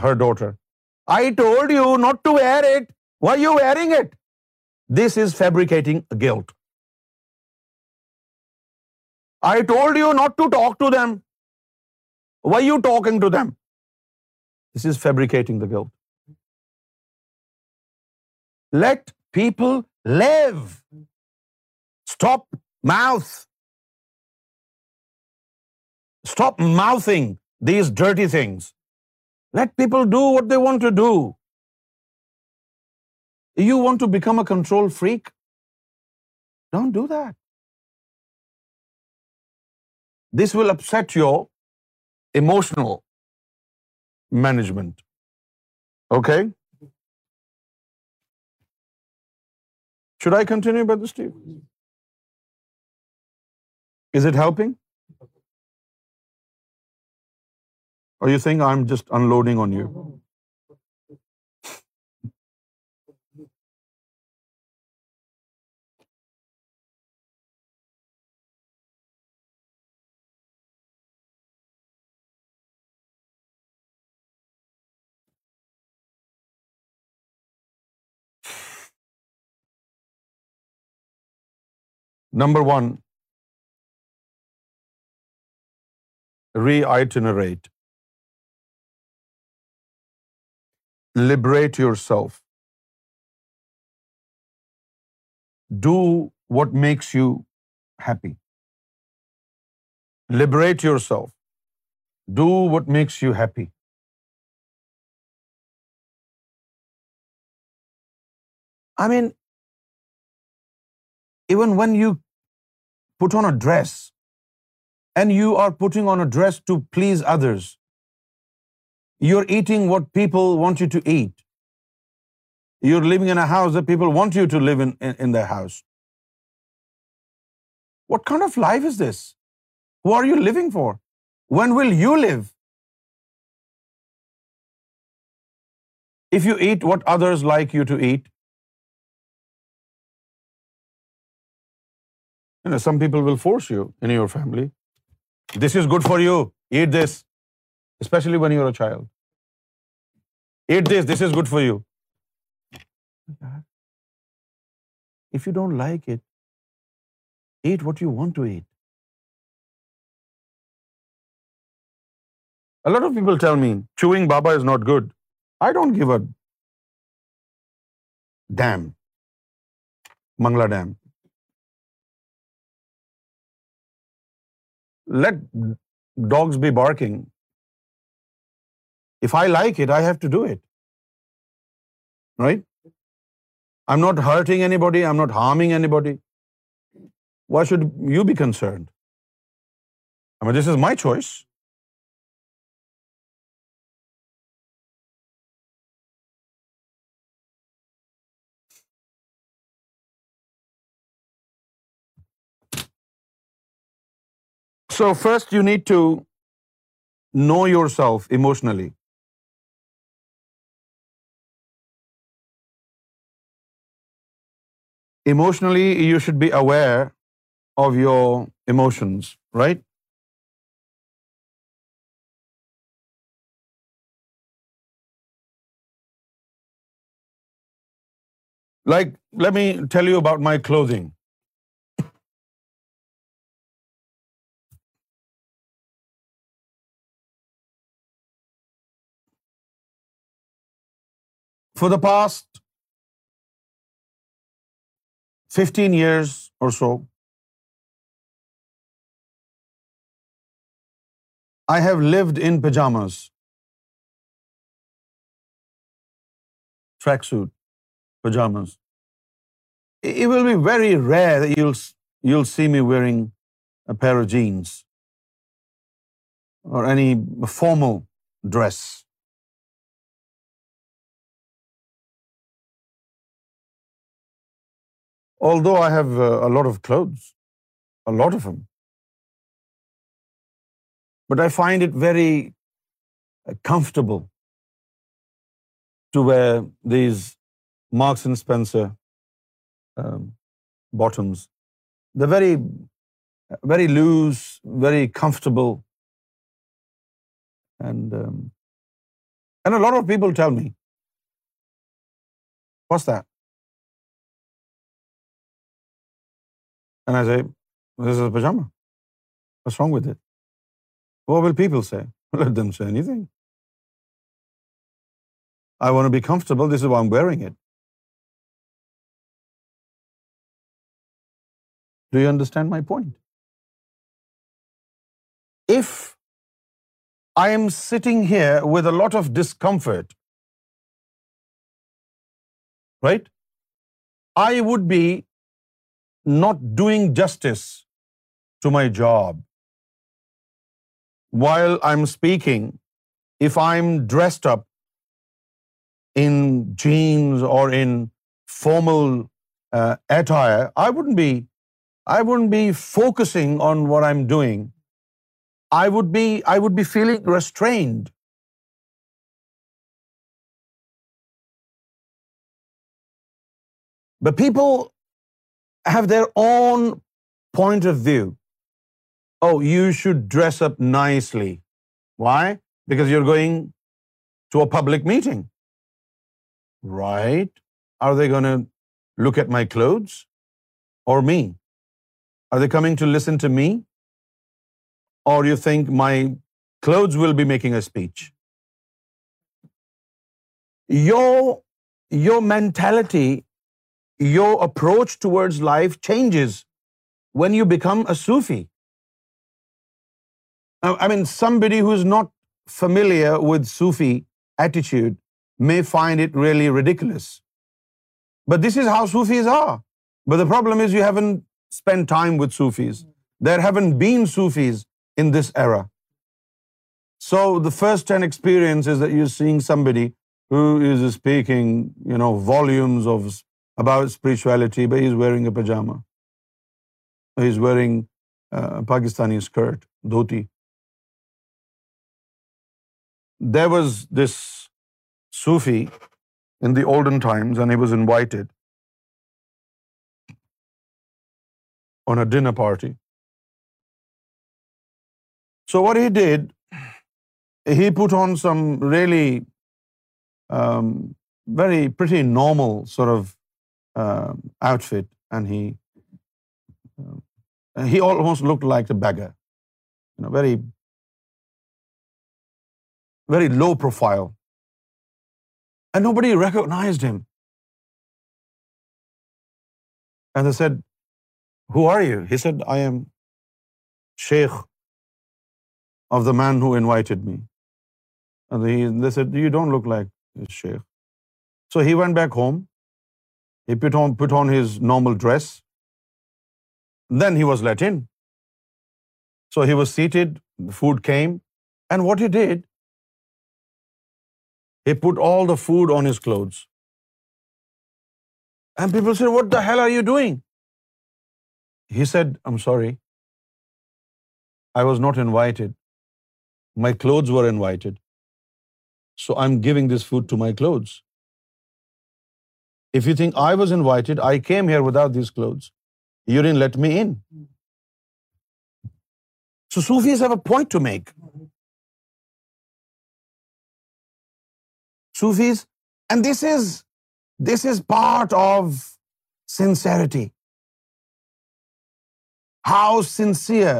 her daughter. I told you not to wear it. Why are you wearing it? This is fabricating guilt. I told you not to talk to them. Why are you talking to them? This is fabricating the guilt. Let people live. Stop mouth. Stop mouthing these dirty things. Let people do what they want to do. You want to become a control freak? Don't do that. This will upset your emotional management. Okay? Should I continue, Brother Steve? Is it helping? Or you think I'm just unloading on you? Number one, reiterate. Liberate yourself. Do what makes you happy. Liberate yourself. Do what makes you happy. I mean, even when you put on a dress, and you are putting on a dress to please others, you're eating what people want you to eat. You're living in a house that people want you to live in their house. What kind of life is this? Who are you living for? When will you live? If you eat what others like you to eat, You know, some people will force you in your family. This is good for you. Eat this. Especially when you're a child. Eat this. This is good for you. If you don't like it, eat what you want to eat. A lot of people tell me, chewing Baba is not good. I don't give a damn. Mangla damn. let dogs be barking. If I like it, I have to do it. Right? I'm not hurting anybody. I'm not harming anybody. Why should you be concerned? I mean, this is my choice. So first you need to know yourself emotionally. Emotionally, you should be aware of your emotions, right? Like, let me tell you about my clothing. For the past 15 years or so, I have lived in pajamas, tracksuit, pajamas. It will be very rare that you'll see me wearing a pair of jeans or any formal dress. Although I have uh, a lot of clothes, a lot of them. But I find it very uh, comfortable to wear these Marks and Spencer um, bottoms. They're uh, very loose, very comfortable. Um, and a lot of people tell me, what's that? Lot of discomfort right I would be not doing justice to my job. While I'm speaking, if I'm dressed up in jeans or in formal uh, attire, I wouldn't be focusing on what I'm doing. I would be feeling restrained. But people have their own point of view. Oh, you should dress up nicely. Why? Because you're going to a public meeting. Right? Are they going to look at my clothes or me? Are they coming to listen to me? Or you think my clothes will be making a speech? Your mentality your approach towards life changes when you become a Sufi. I mean, somebody who's not familiar with Sufi attitude may find it really ridiculous. But this is how Sufis are. But the problem is you haven't spent time with Sufis. There haven't been Sufis in this era. So the first-hand experience is that you're seeing somebody who is speaking, volumes of about spirituality, but he's wearing a pajama. He's wearing uh, a Pakistani skirt, dhoti. There was this Sufi in the olden times, and he was invited on a dinner party. So what he did, he put on some really um, very pretty normal sort of um, outfit, um, and he almost looked like a beggar, very low profile, and nobody recognized him. And they said, "Who are you?" He said, "I am Sheikh of the man who invited me." And they said, "You don't look like a Sheikh." So he went back home he put on his normal dress. Then he was let in. So he was seated, the food came, and what he did, he put all the food on his clothes. And people said, "What the hell are you doing?" He said, "I'm sorry. I was not invited. My clothes were invited. So I'm giving this food to my clothes." If you think I was invited, I came here without these clothes. You didn't let me in. So Sufis have a point to make. Sufis, and this is part of sincerity. How sincere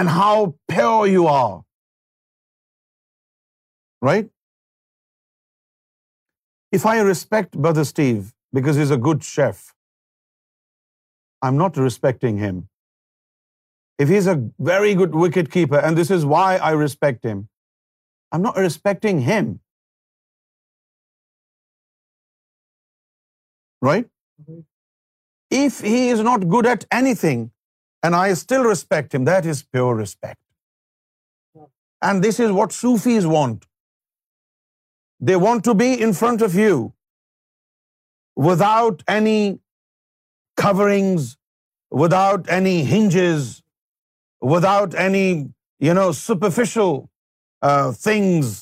and how pure you are. Right? If I respect Brother Steve because he's a good chef, I'm not respecting him. If he's a very good wicket keeper, and this is why I respect him, I'm not respecting him. Right? Mm-hmm. If he is not good at anything and I still respect him, that is pure respect. And this is what Sufis want. They want to be in front of you without any coverings, without any hinges, without any, superficial uh, things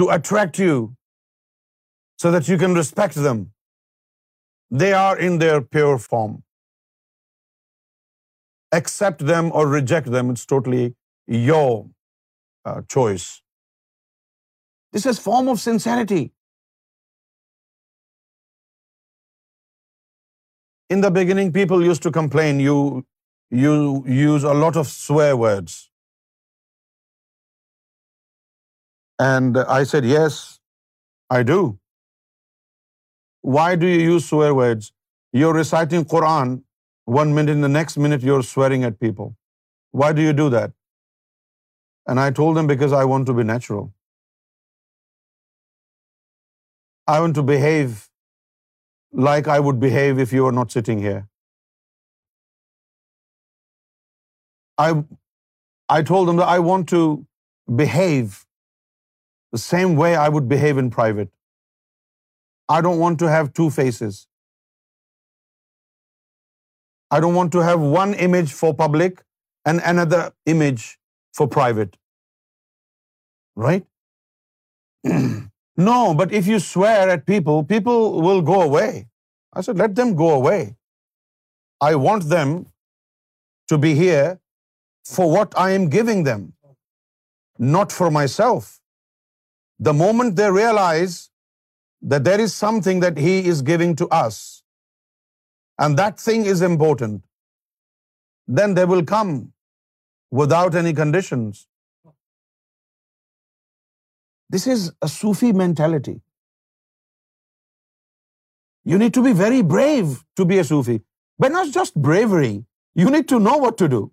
to attract you so that you can respect them. They are in their pure form. Accept them or reject them. It's totally your uh, choice. This is form of sincerity. In the beginning, people used to complain, you use a lot of swear words. And I said, yes, I do. Why do you use swear words? You're reciting Quran 1 minute, and the next minute you're swearing at people. Why do you do that? And I told them, because I want to be natural. I want to behave like I would behave if you were not sitting here. I told them that I want to behave the same way I would behave in private. I don't want to have two faces. I don't want to have one image for public and another image for private. Right? *clears throat* No, but if you swear at people, people will go away. I said, let them go away. I want them to be here for what I am giving them, not for myself. The moment they realize that there is something that He is giving to us, and that thing is important, then they will come without any conditions. This is a Sufi mentality. You need to be very brave to be a Sufi. But not just bravery. You need to know what to do. *laughs*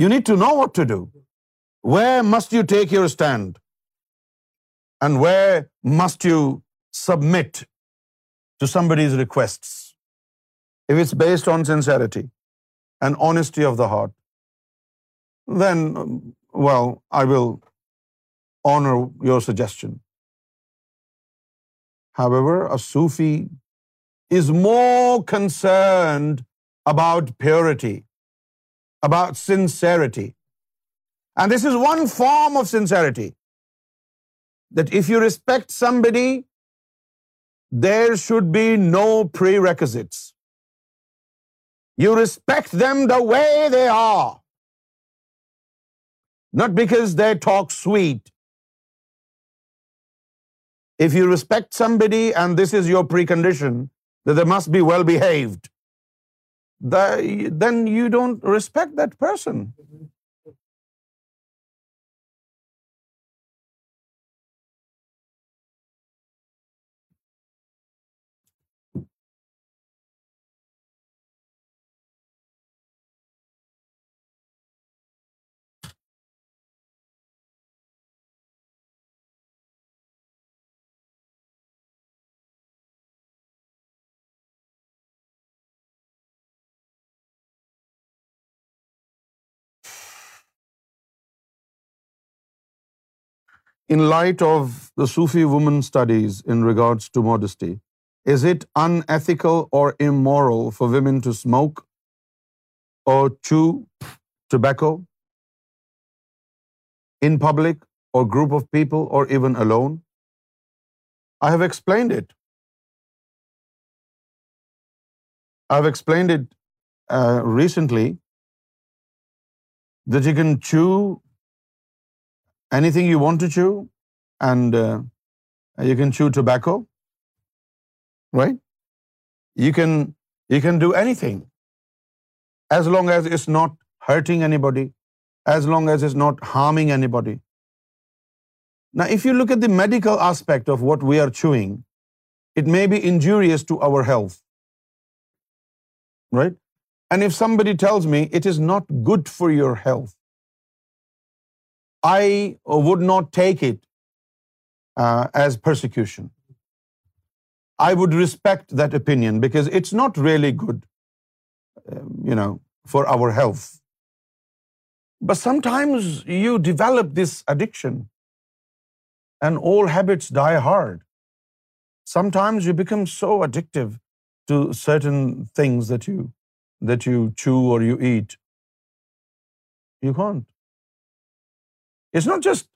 You need to know what to do. Where must you take your stand? And where must you submit to somebody's requests? If it's based on sincerity and honesty of the heart, then, um, well, I will honor your suggestion. However, a Sufi is more concerned about purity, about sincerity. And this is one form of sincerity, that if you respect somebody, there should be no prerequisites. You respect them the way they are, not because they talk sweet if you respect somebody and this is your precondition, that they must be well behaved, then you don't respect that person. Mm-hmm. In light of the Sufi woman studies in regards to modesty, is it unethical or immoral for women to smoke or chew tobacco in public or group of people or even alone? I have explained it. I've explained it uh, recently that you can chew anything you want to chew, and uh, you can chew tobacco, right? You can do anything, as long as it's not hurting anybody, as long as it's not harming anybody. Now, if you look at the medical aspect of what we are chewing, it may be injurious to our health, right? And if somebody tells me it is not good for your health, I would not take it uh, as persecution. I would respect that opinion because it's not really good, um, for our health. But sometimes you develop this addiction and all habits die hard. Sometimes you become so addictive to certain things that you chew or you eat. You can't. It's not just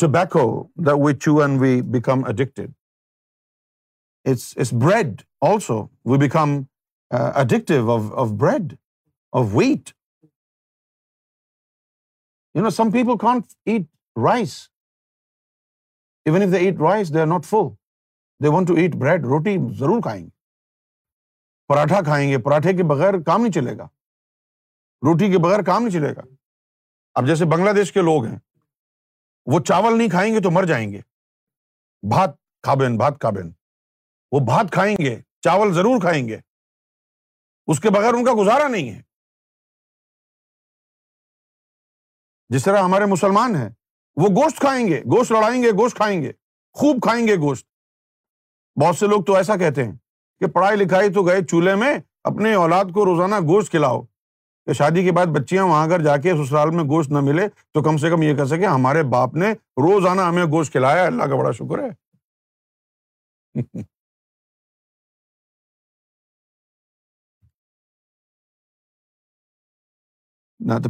tobacco the we we we chew and become become bread bread also of of wheat you know some people can't eat rice even if they are not for they want to eat bread roti ضرور کھائیں گے پراٹھا کھائیں گے پراٹھے کے بغیر کام نہیں چلے گا روٹی کے بغیر کام نہیں چلے گا اب جیسے بنگلہ دیش کے لوگ ہیں وہ چاول نہیں کھائیں گے تو مر جائیں گے بھات کھا بین بھات کھا بین وہ بھات کھائیں گے چاول ضرور کھائیں گے اس کے بغیر ان کا گزارا نہیں ہے جس طرح ہمارے مسلمان ہیں وہ گوشت کھائیں گے گوشت لڑائیں گے گوشت کھائیں گے خوب کھائیں گے گوشت بہت سے لوگ تو ایسا کہتے ہیں کہ پڑھائی لکھائی تو گئے چولہے میں اپنے اولاد کو روزانہ گوشت کھلاؤ کہ شادی کے بعد بچیاں وہاں گھر جا کے سسرال میں گوشت نہ ملے تو کم سے کم یہ کہہ سکے ہمارے باپ نے روزانہ ہمیں گوشت کھلایا اللہ کا بڑا شکر ہے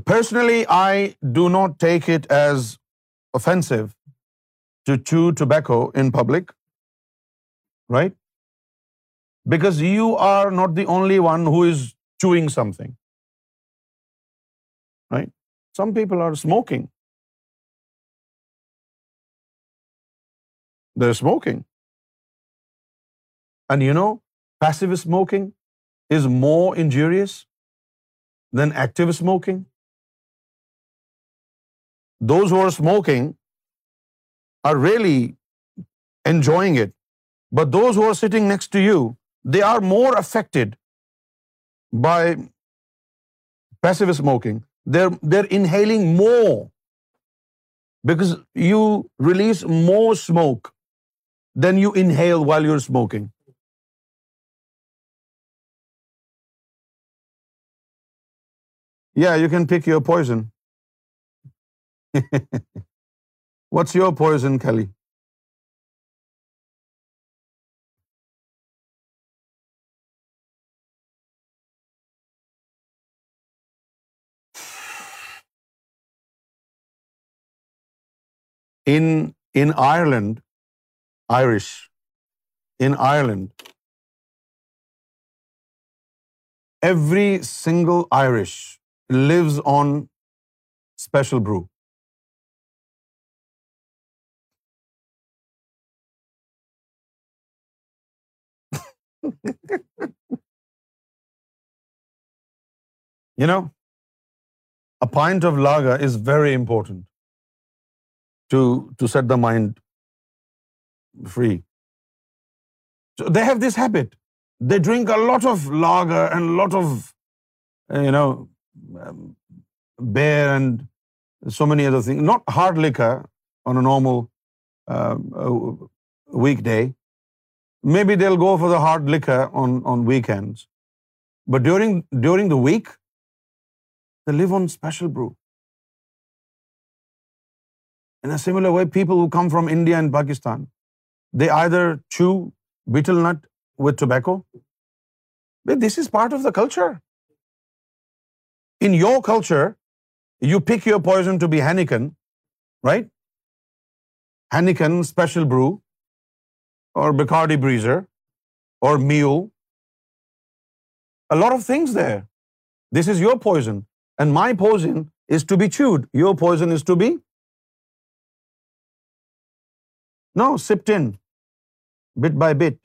personally I do not take it as offensive to chew tobacco who in public right because you are not the only one who is chewing something Some people are smoking. They're smoking. And you know, passive smoking is more injurious than active smoking. Those who are smoking are really enjoying it. But those who are sitting next to you, they are more affected by passive smoking. There there inhaling more because you release more smoke then you inhale while your smoking yeah you can pick your poison what's your poison خیلی in Ireland, Irish, in Ireland, every single Irish lives on special brew. *laughs* You know, a pint of lager is very important to set the mind free. So they have this habit. They drink a lot of lager and a lot of uh, um, beer and so many other things, not hard liquor on a normal um, weekday. Maybe they'll go for the hard liquor on weekends, but during the week they live on special brew. In a similar way, people who come from India and Pakistan, they either chew betel nut with tobacco. But this is part of the culture. In your culture, you pick your poison to be Heineken, right? Heineken Special Brew or Bacardi Breezer or Mule. A lot of things there. This is your poison, and my poison is to be chewed. Your poison is to be No, sipped in bit by bit.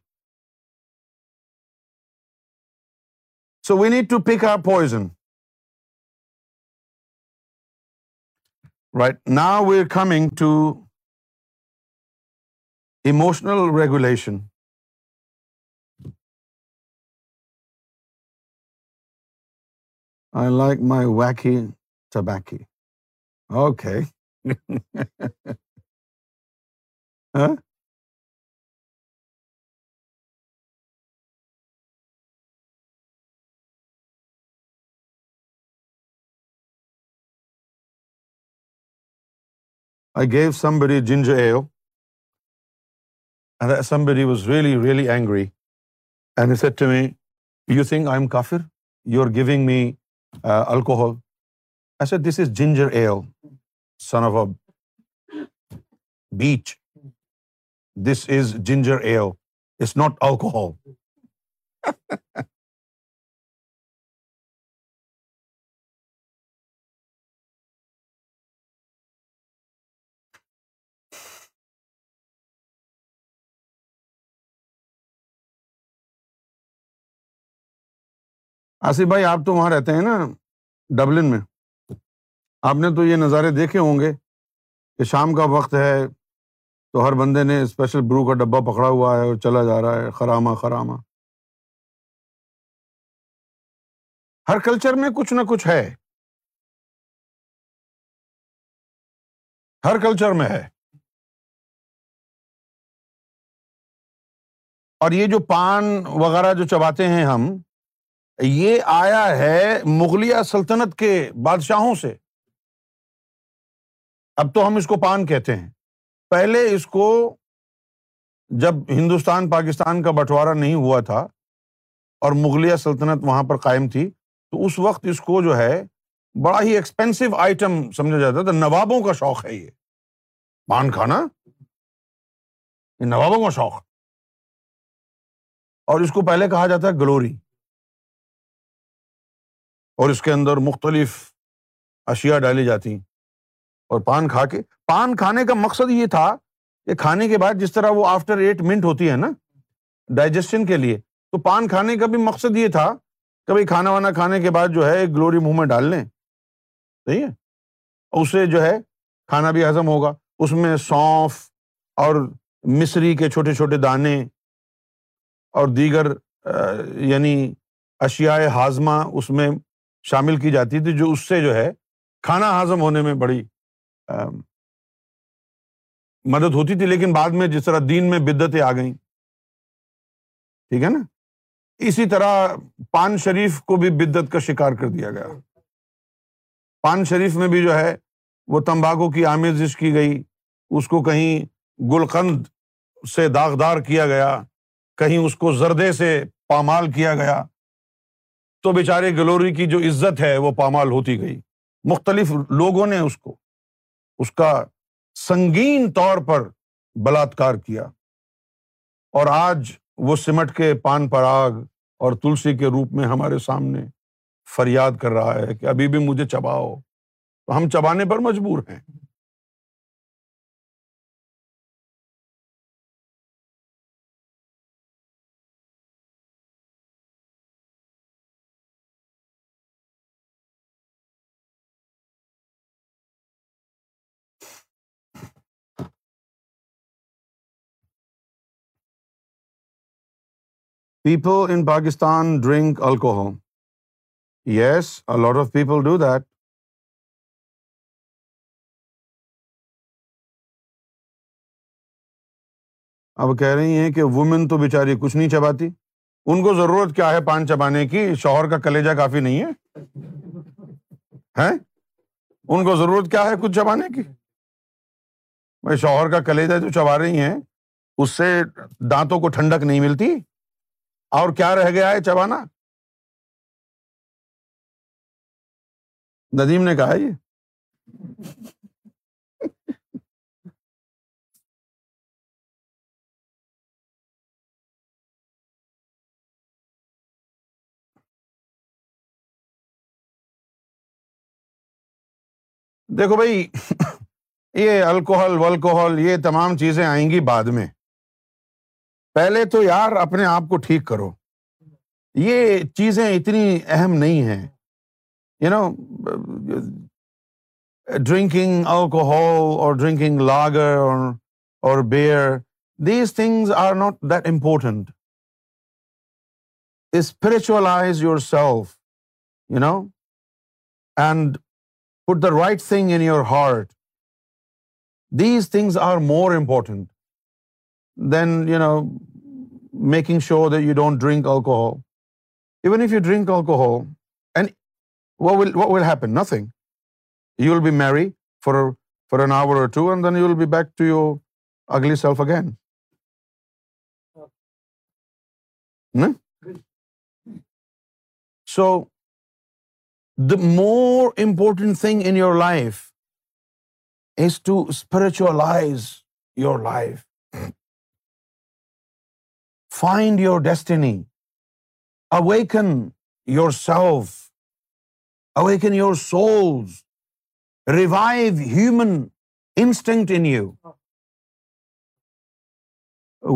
So we need to pick our poison. Right? Now we're coming to emotional regulation. I like my wacky tabacky. Okay. *laughs* Huh? I gave somebody ginger ale, and that somebody was really, really angry. And he said to me, "You think I'm kafir? You're giving me uh, alcohol." I said, "This is ginger ale, son of a beach." This is ginger Eve is not alcohol Asif بھائی آپ تو وہاں رہتے ہیں نا Dublin میں آپ نے تو یہ نظارے دیکھے ہوں گے کہ شام کا وقت ہے تو ہر بندے نے اسپیشل برو کا ڈبہ پکڑا ہوا ہے اور چلا جا رہا ہے خراما خراما ہر کلچر میں کچھ نہ کچھ ہے ہر کلچر میں ہے اور یہ جو پان وغیرہ جو چباتے ہیں ہم یہ آیا ہے مغلیہ سلطنت کے بادشاہوں سے اب تو ہم اس کو پان کہتے ہیں پہلے اس کو جب ہندوستان پاکستان کا بٹوارا نہیں ہوا تھا اور مغلیہ سلطنت وہاں پر قائم تھی تو اس وقت اس کو جو ہے بڑا ہی ایکسپینسو آئٹم سمجھا جاتا تھا نوابوں کا شوق ہے یہ پان کھانا یہ نوابوں کا شوق اور اس کو پہلے کہا جاتا ہے گلوری اور اس کے اندر مختلف اشیاء ڈالی جاتی اور پان کھا کے پان کھانے کا مقصد یہ تھا کہ کھانے کے بعد جس طرح وہ آفٹر ایٹ منٹ ہوتی ہے نا ڈائجسٹن کے لیے تو پان کھانے کا بھی مقصد یہ تھا کہ بھائی کھانا وانا کھانے کے بعد جو ہے ایک گلوری منہ میں ڈال لیں صحیح ہے اس سے جو ہے کھانا بھی ہضم ہوگا اس میں سونف اور مصری کے چھوٹے چھوٹے دانے اور دیگر یعنی اشیاء ہاضمہ اس میں شامل کی جاتی تھی جو اس سے جو ہے کھانا ہاضم ہونے میں بڑی مدد ہوتی تھی لیکن بعد میں جس طرح دین میں بدتیں آ گئیں ٹھیک ہے نا اسی طرح پان شریف کو بھی بدت کا شکار کر دیا گیا پان شریف میں بھی جو ہے وہ تمباکو کی آمیزش کی گئی اس کو کہیں گلقند سے داغدار کیا گیا کہیں اس کو زردے سے پامال کیا گیا تو بیچارے گلوری کی جو عزت ہے وہ پامال ہوتی گئی مختلف لوگوں نے اس کو اس کا سنگین طور پر بلاکار کیا اور آج وہ سمٹ کے پان پراگ اور تلسی کے روپ میں ہمارے سامنے فریاد کر رہا ہے کہ ابھی بھی مجھے چباؤ تو ہم چبانے پر مجبور ہیں people in Pakistan drink alcohol yes a lot of people do that اب کہہ رہی ہیں کہ وومین تو بیچاری کچھ نہیں چباتی ان کو ضرورت کیا ہے پان چبانے کی شوہر کا کلیجا کافی نہیں ہے ان کو ضرورت کیا ہے کچھ چبانے کی بھائی شوہر کا کلیجا جو چبا رہی ہیں اس سے دانتوں کو ٹھنڈک نہیں ملتی اور کیا رہ گیا ہے چبانا ندیم نے کہا یہ دیکھو بھائی یہ الکوہل ولکوہل یہ تمام چیزیں آئیں گی بعد میں پہلے تو یار اپنے آپ کو ٹھیک کرو یہ چیزیں اتنی اہم نہیں ہیں you know drinking alcohol or drinking lager or beer these things are not that important spiritualise yourself you know and put the right thing in your heart these things are more important then, you know, making sure that you don't drink alcohol. Even if you drink alcohol, and what will happen? Nothing. You'll be merry for an hour or two, and then you'll be back to your ugly self again. No? Hmm? So the more important thing in your life is to spiritualize your life. Find your destiny. Awaken yourself. Awaken your souls. Revive human instinct in you.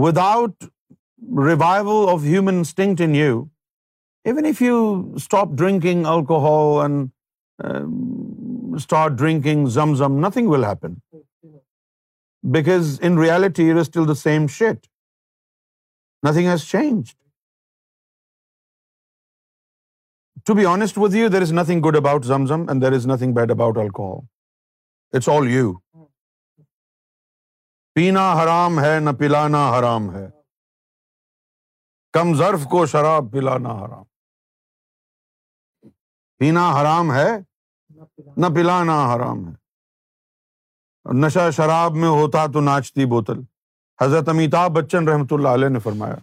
Without revival of human instinct in you, even if you stop drinking alcohol and um, start drinking Zam Zam, nothing will happen. Because in reality, it is still the same shit. Nothing has change to be honest with you there is nothing good about Zamzam and there is nothing bad about alcohol it's all you پینا حرام ہے نہ پلانا حرام ہے کم ظرف کو شراب پلانا حرام پینا حرام ہے نہ پلانا حرام ہے نشہ شراب میں ہوتا تو ناچتی بوتل حضرت امیتابھ بچن رحمت اللہ علیہ نے فرمایا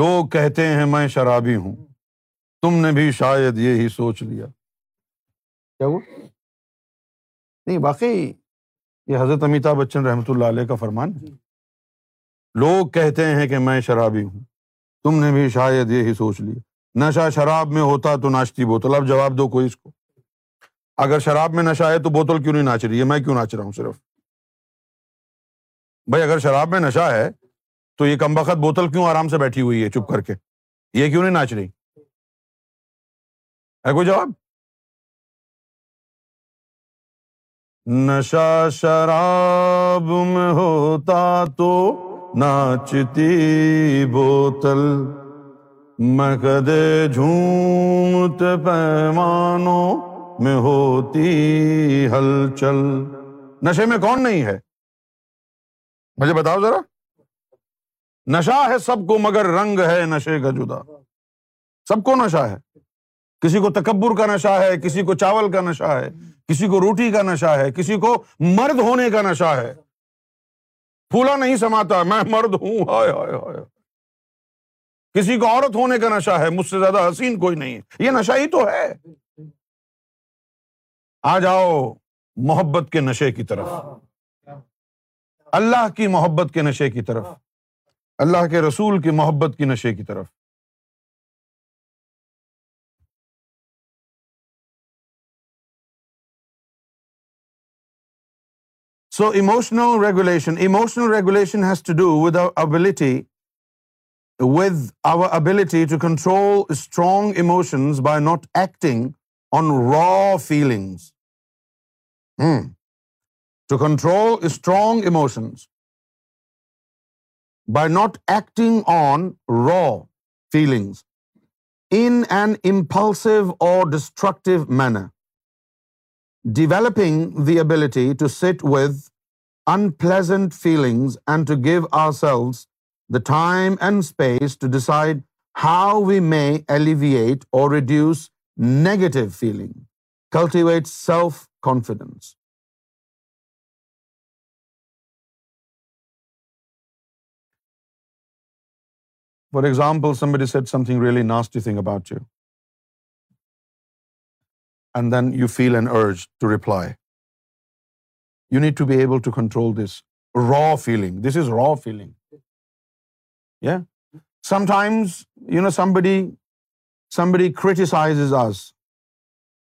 لوگ کہتے ہیں میں شرابی ہوں تم نے بھی شاید یہی سوچ لیا کیا وہ نہیں باقی یہ حضرت امیتابھ بچن رحمت اللہ علیہ کا فرمان ہے لوگ کہتے ہیں کہ میں شرابی ہوں تم نے بھی شاید یہی سوچ لیا نشہ شراب میں ہوتا تو ناشتی بوتل اب جواب دو کوئی اس کو اگر شراب میں نشہ ہے تو بوتل کیوں نہیں ناچ رہی ہے میں کیوں ناچ رہا ہوں صرف بھائی اگر شراب میں نشہ ہے تو یہ کم بخت بوتل کیوں آرام سے بیٹھی ہوئی ہے چپ کر کے یہ کیوں نہیں ناچ رہی ہے کوئی جواب نشا شراب میں ہوتا تو ناچتی بوتل جھومتے پیمانوں میں ہوتی ہلچل نشے میں کون نہیں ہے مجھے بتاؤ ذرا نشا ہے سب کو مگر رنگ ہے نشے کا جدا سب کو نشہ ہے کسی کو تکبر کا نشا ہے کسی کو چاول کا نشا ہے کسی کو روٹی کا نشا ہے کسی کو مرد ہونے کا نشہ ہے پھولا نہیں سماتا میں مرد ہوں ہائے ہائے ہائے کسی کو عورت ہونے کا نشا ہے مجھ سے زیادہ حسین کوئی نہیں ہے یہ نشا ہی تو ہے آ جاؤ محبت کے نشے کی طرف اللہ کی محبت کے نشے کی طرف اللہ کے رسول کی محبت کی نشے کی طرف so emotional regulation emotional regulation has to do with out ability with our ability to control strong emotions by not acting on raw feelings. Hmm. To control strong emotions by not acting on raw feelings in an impulsive or destructive manner. Developing the ability to sit with unpleasant feelings and to give ourselves the time and space to decide how we may alleviate or reduce negative feeling. Cultivate self-confidence. For example, somebody said something really nasty thing about you. And then you feel an urge to reply. You need to be able to control this raw feeling. This is raw feeling. Yeah? Sometimes, somebody somebody criticizes us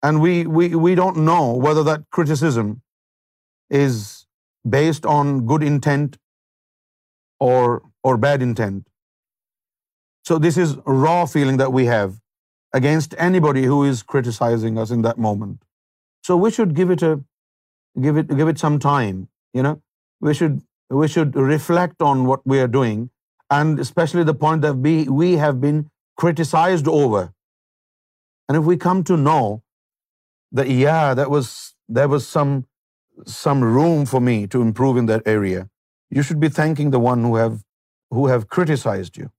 and we don't know whether that criticism is based on good intent or bad intent. So this is raw feeling that we have against anybody who is criticizing us in that moment. So we should give it some time, you know. We should reflect on what we are doing, and especially the point that we have been criticized over. And if we come to know that, yeah, there was some room for me to improve in that area, you should be thanking the one who have criticized you.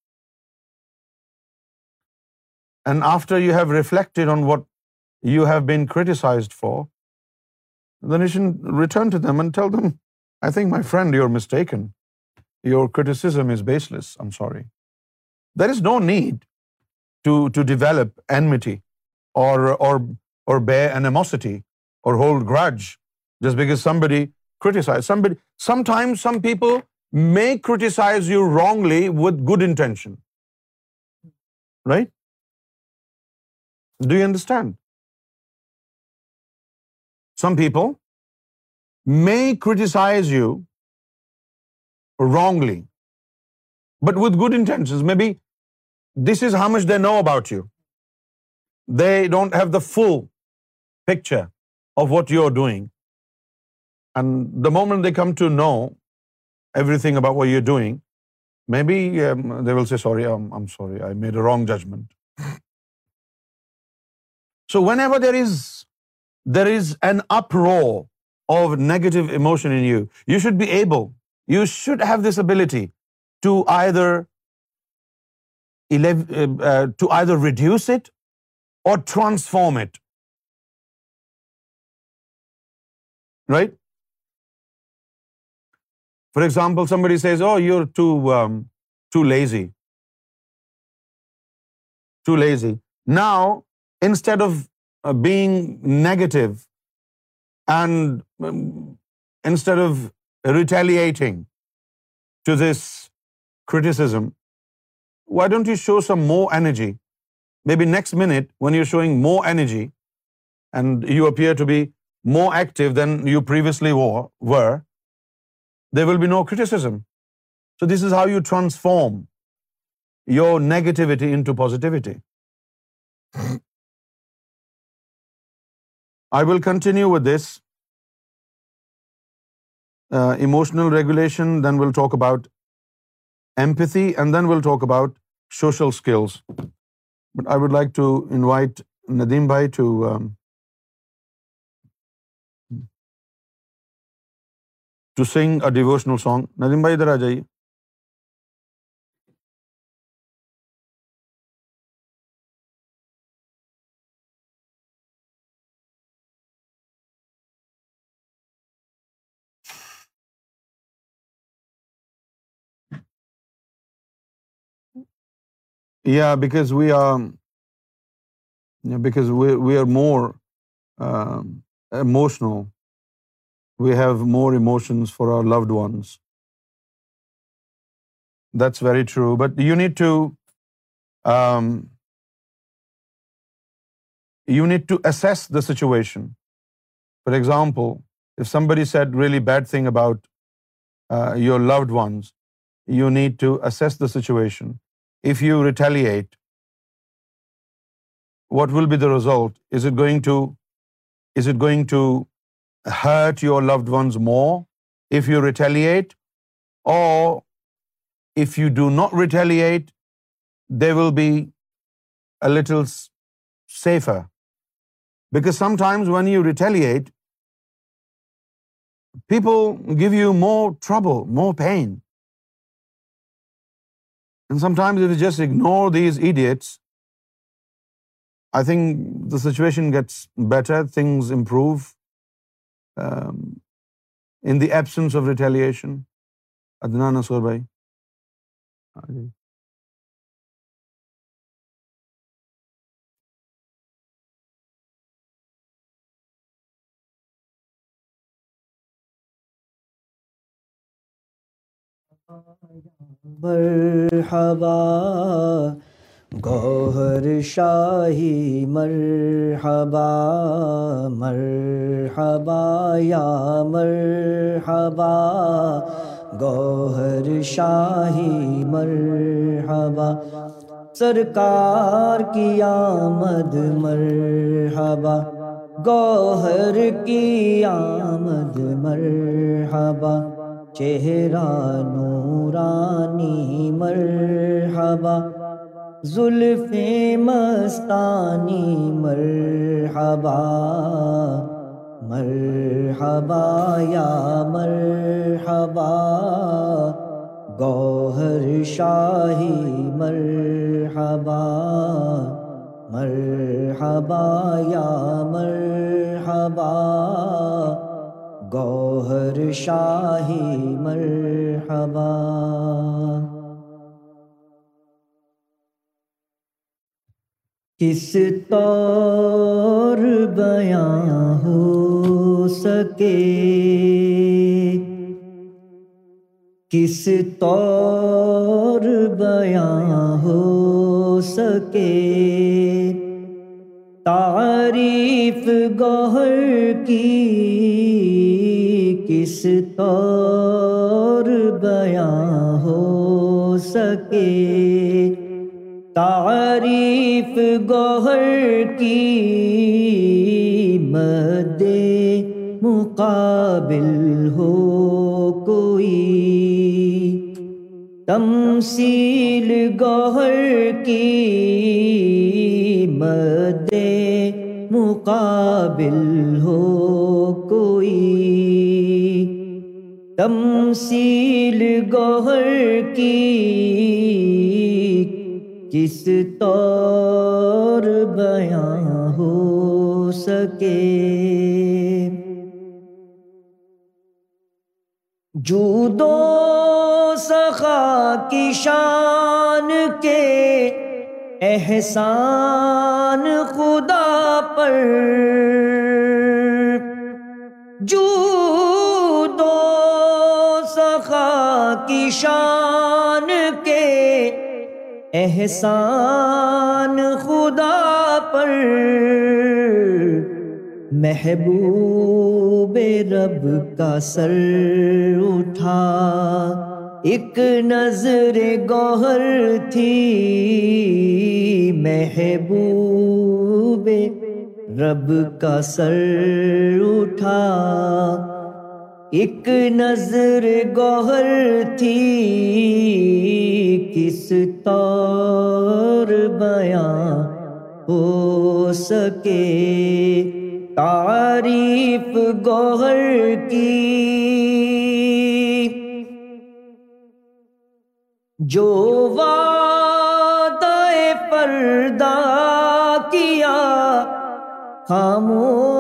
And after you have reflected on what you have been criticized for, then you should return to them and tell them, I think, my friend, you're mistaken. Your criticism is baseless. I'm sorry. There is no need to develop enmity or bear animosity or hold grudge just because somebody criticized somebody. Sometimes some people may criticize you wrongly with good intention. Right? Do you understand? Some people may criticize you wrongly, but with good intentions. Maybe this is how much they know about you. They don't have the full picture of what you're doing. And the moment they come to know everything about what you're doing, maybe um, they will say, sorry, um, I'm sorry, I made a wrong judgment. *laughs* So whenever there is an uproar of negative emotion in you, you should be able, you should have this ability to either uh, uh, reduce it or transform it. Right? For example, somebody says, "Oh, you're too um, lazy." Too lazy. Now, instead of uh, being negative and um, instead of retaliating to this criticism, why don't you show some more energy maybe next minute when you're showing more energy and you appear to be more active than you previously were, there will be no criticism. So this is how you transform your negativity into positivity. I will continue with this uh, emotional regulation, then we'll talk about empathy, and then we'll talk about social skills. But I would like to invite Nadeem بھائی to to sing a devotional song Nadeem بھائی ادھر آ جائیے Yeah, because we um, are more um, emotional. We have more emotions for our loved ones. That's very true. But you need to um, assess the situation. For example, if somebody said really bad thing about uh, your loved ones, you need to assess the situation if you retaliate, what will be the result? Is it going to hurt your loved ones more if you retaliate? Or if you do not retaliate, they will be a little safer. Because sometimes when you retaliate, people give you more trouble, more pain. And sometimes just ignore these idiots I think the situation gets better things improve in the absence of retaliation Adnan ادنانسور بھائی جی مرحبا گوہر شاہی مرحبا مرحبا یا مرحبا گوہر شاہی مرحبا سرکار کی آمد مرحبا گوہر کی آمد مرحبا چہرہ نور نورانی مرحبا زلف مستانی مرحبا مرحبا یا مرحبا گوہر شاہی مرحبا مرحبا یا مرحبا مر گوہر شاہی مرحبا کس طور بیاں ہو سکے کس طور بیاں ہو سکے تعریف گوہر کی کس طور بیان ہو سکے تعریف گوہر کی مد مقابل ہو کوئی تمثیل گوہر کی مد مقابل ہو تمثیل گوہر کی کس طور بیاں ہو سکے سخا کی شان کے احسان خدا پر جو شان کے احسان خدا پر محبوب رب کا سر اٹھا ایک نظر گوہر تھی محبوب رب کا سر اٹھا ایک نظر گوہر تھی کس طور بیاں ہو سکے تعریف گوہر کی جو وعدہ پردہ کیا خاموش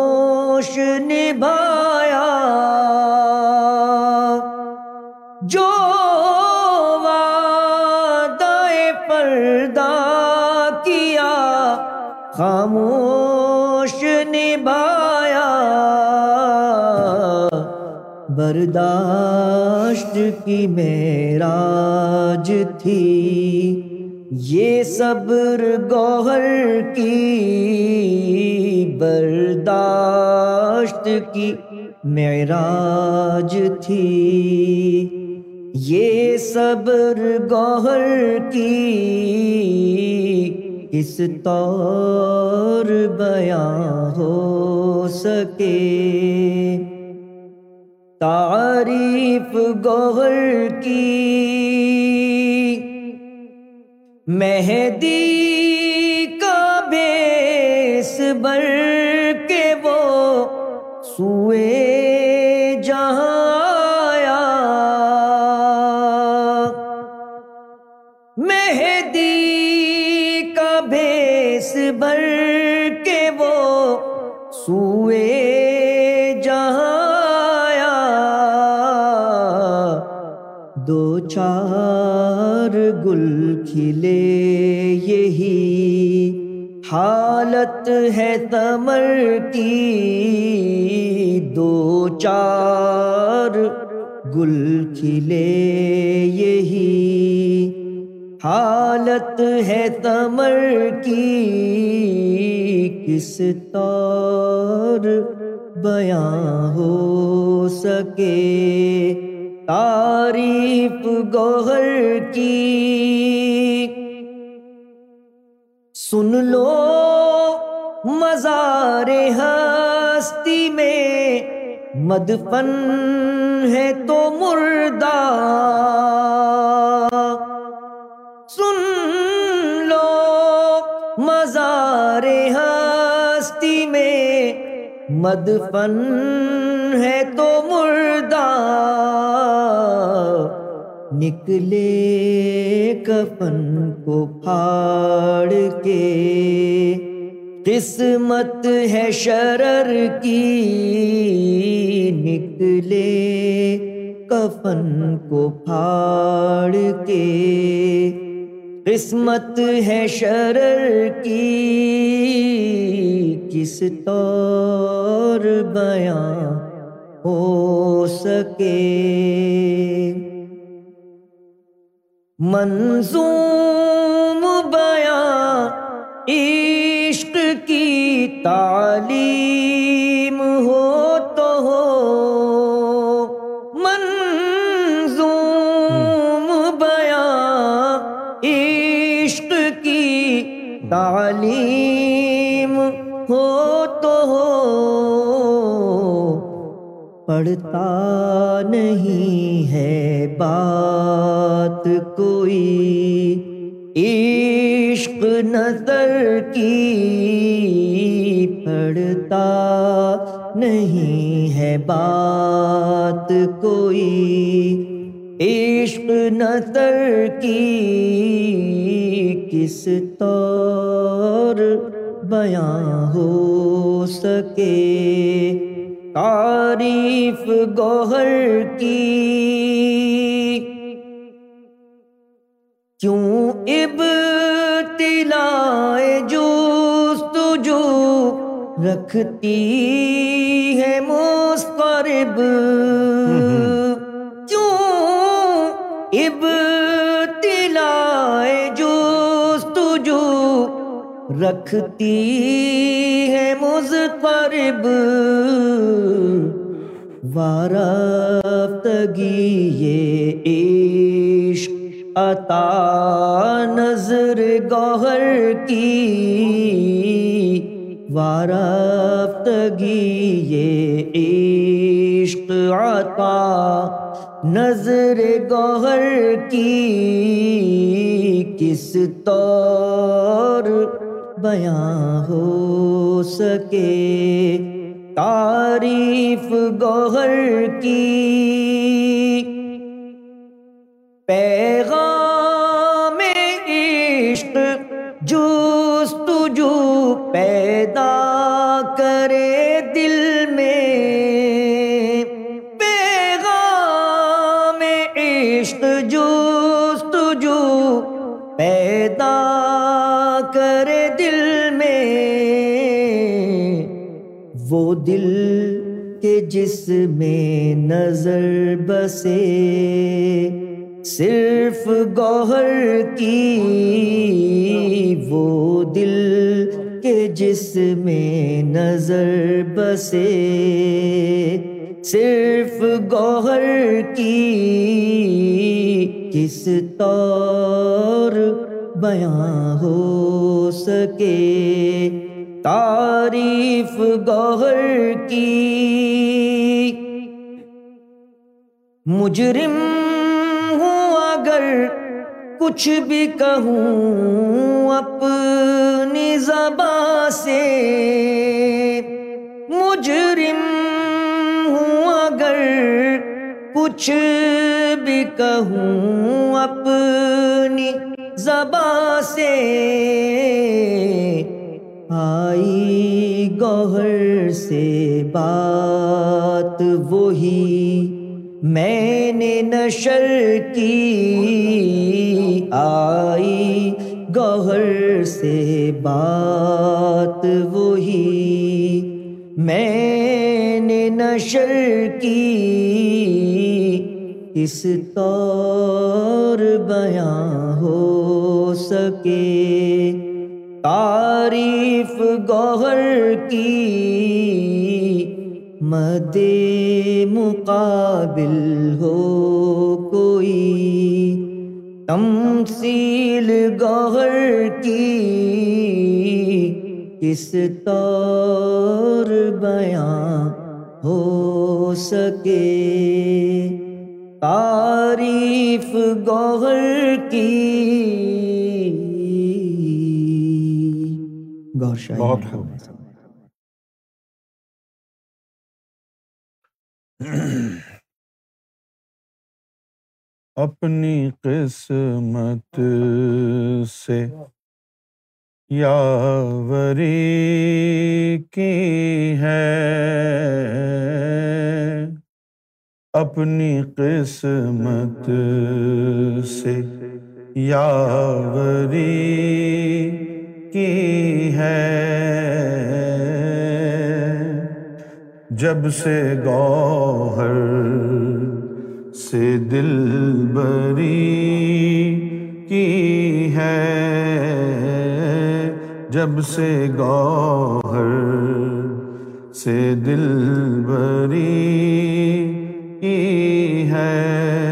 برداشت کی میراج تھی یہ صبر گوہر کی برداشت کی معراج تھی یہ صبر گوہر کی کس طور بیان ہو سکے تعریف گوہر کی مہدی کا بیس بر چار گل کھلے یہی حالت ہے تمر کی دو چار گل کھلے یہی حالت ہے تمر کی کس طور بیاں ہو سکے تعریف گوہر کی سن لو مزار ہستی میں مدفن ہے تو مردہ سن لو مزار ہستی میں مدفن ہے تو مردہ نکلے کفن کو پھاڑ کے قسمت ہے شرر کی نکلے کفن کو پھاڑ کے قسمت ہے شرر کی کس طور بیاں ہو سکے منظوم بایا عشق کی تعلیم پڑتا نہیں ہے بات کوئی عشق نظر کی پڑتا نہیں ہے بات کوئی عشق نظر کی کس طور بیاں ہو سکے تعریف گوہر کی کیوں اب تلا جو رکھتی ہے موس پر اب رکھتی ہے مز پر یہ عشق عطا نظر گوہر کی وارفتگی یہ عشق عطا نظر گوہر کی کس طور بیان ہو سکے تعریف گوہر کی پیر جس میں نظر بسے صرف گوہر کی وہ دل کے جس میں نظر بسے صرف گوہر کی کس طور بیان ہو سکے تعریف گوہر کی مجرم ہوں اگر کچھ بھی کہوں اپنی زباں سے مجرم ہوں اگر کچھ بھی کہوں اپنی زباں سے آئی گوہر سے بات وہی میں نے نشر کی آئی گوہر سے بات وہی میں نے نشر کی اس طور بیاں ہو سکے تعریف گوہر کی مد مقابل ہو کوئی تمثیل گوہر کی کس طور بیان ہو سکے تعریف گوہر کی اپنی قسمت سے یاوری کی ہے اپنی قسمت سے یا ہے جب سے گوہر سے دل بری کی ہے جب سے گوہر سے دل بری کی ہے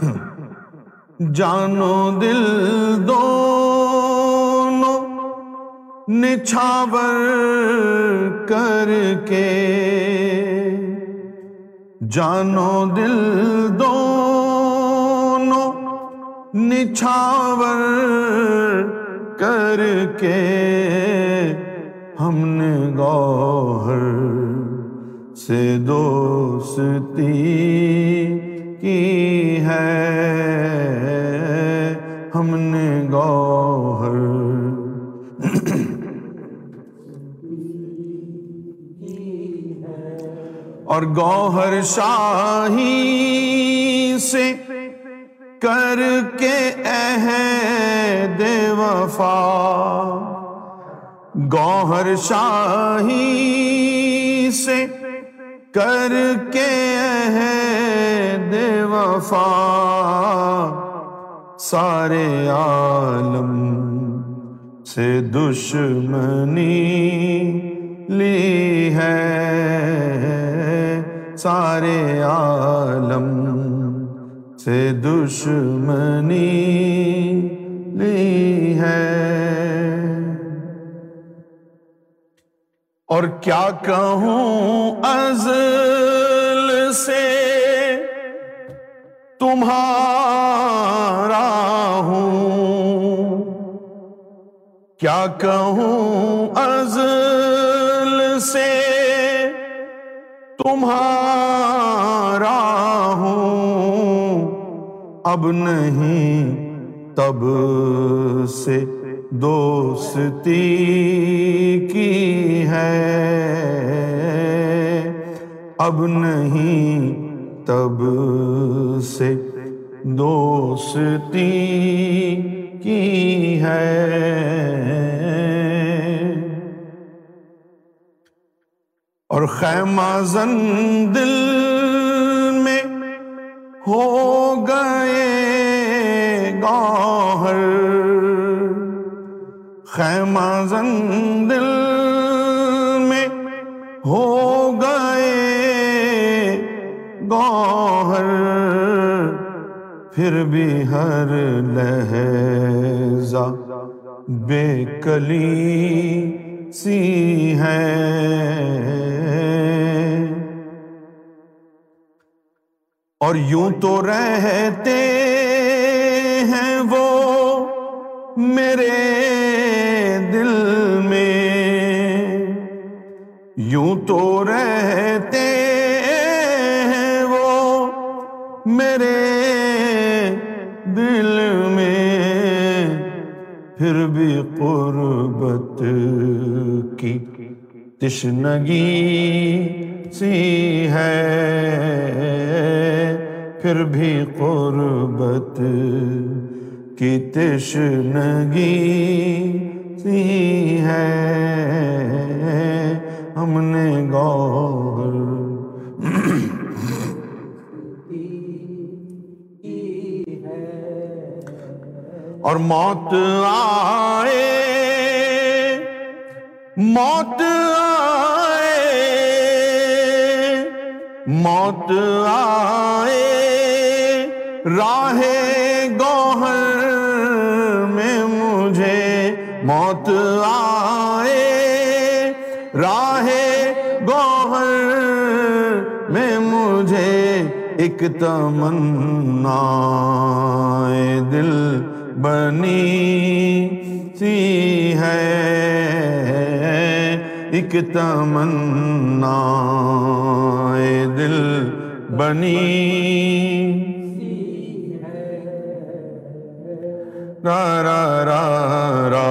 *coughs* جانو دل دو نچھاور کر کے جانو دل دونوں نچھاور کر کے ہم نے گوہر سے دوستی کی ہے ہم نے گوہر اور گوہر شاہی سے کر کے عہد وفا گوہر شاہی سے کر کے عہد وفا سارے عالم سے دشمنی لی ہے سارے عالم سے دشمنی لی ہے اور کیا کہوں ازل سے تمہارا ہوں کیا کہوں ازل سے تمہارا اب نہیں تب سے دوستی کی ہے اب نہیں تب سے دوستی کی ہے اور خیمہ زن دل ہو گئے گوہر خیمہ زندل میں ہو گئے گوہر پھر بھی ہر لہزہ بے کلی سی ہے اور یوں تو رہتے ہیں وہ میرے دل میں یوں تو رہتے ہیں وہ میرے دل میں پھر بھی قربت کی تشنگی سی ہے پھر بھی قربت کی تشنگی سی ہے ہم نے گور اور موت آئے موت آئے موت آئے راہ گوہر میں مجھے موت آئے راہ گوہر میں مجھے ایک تمنا دل بنی سی ہے ایک تمنا دل بنی را را را را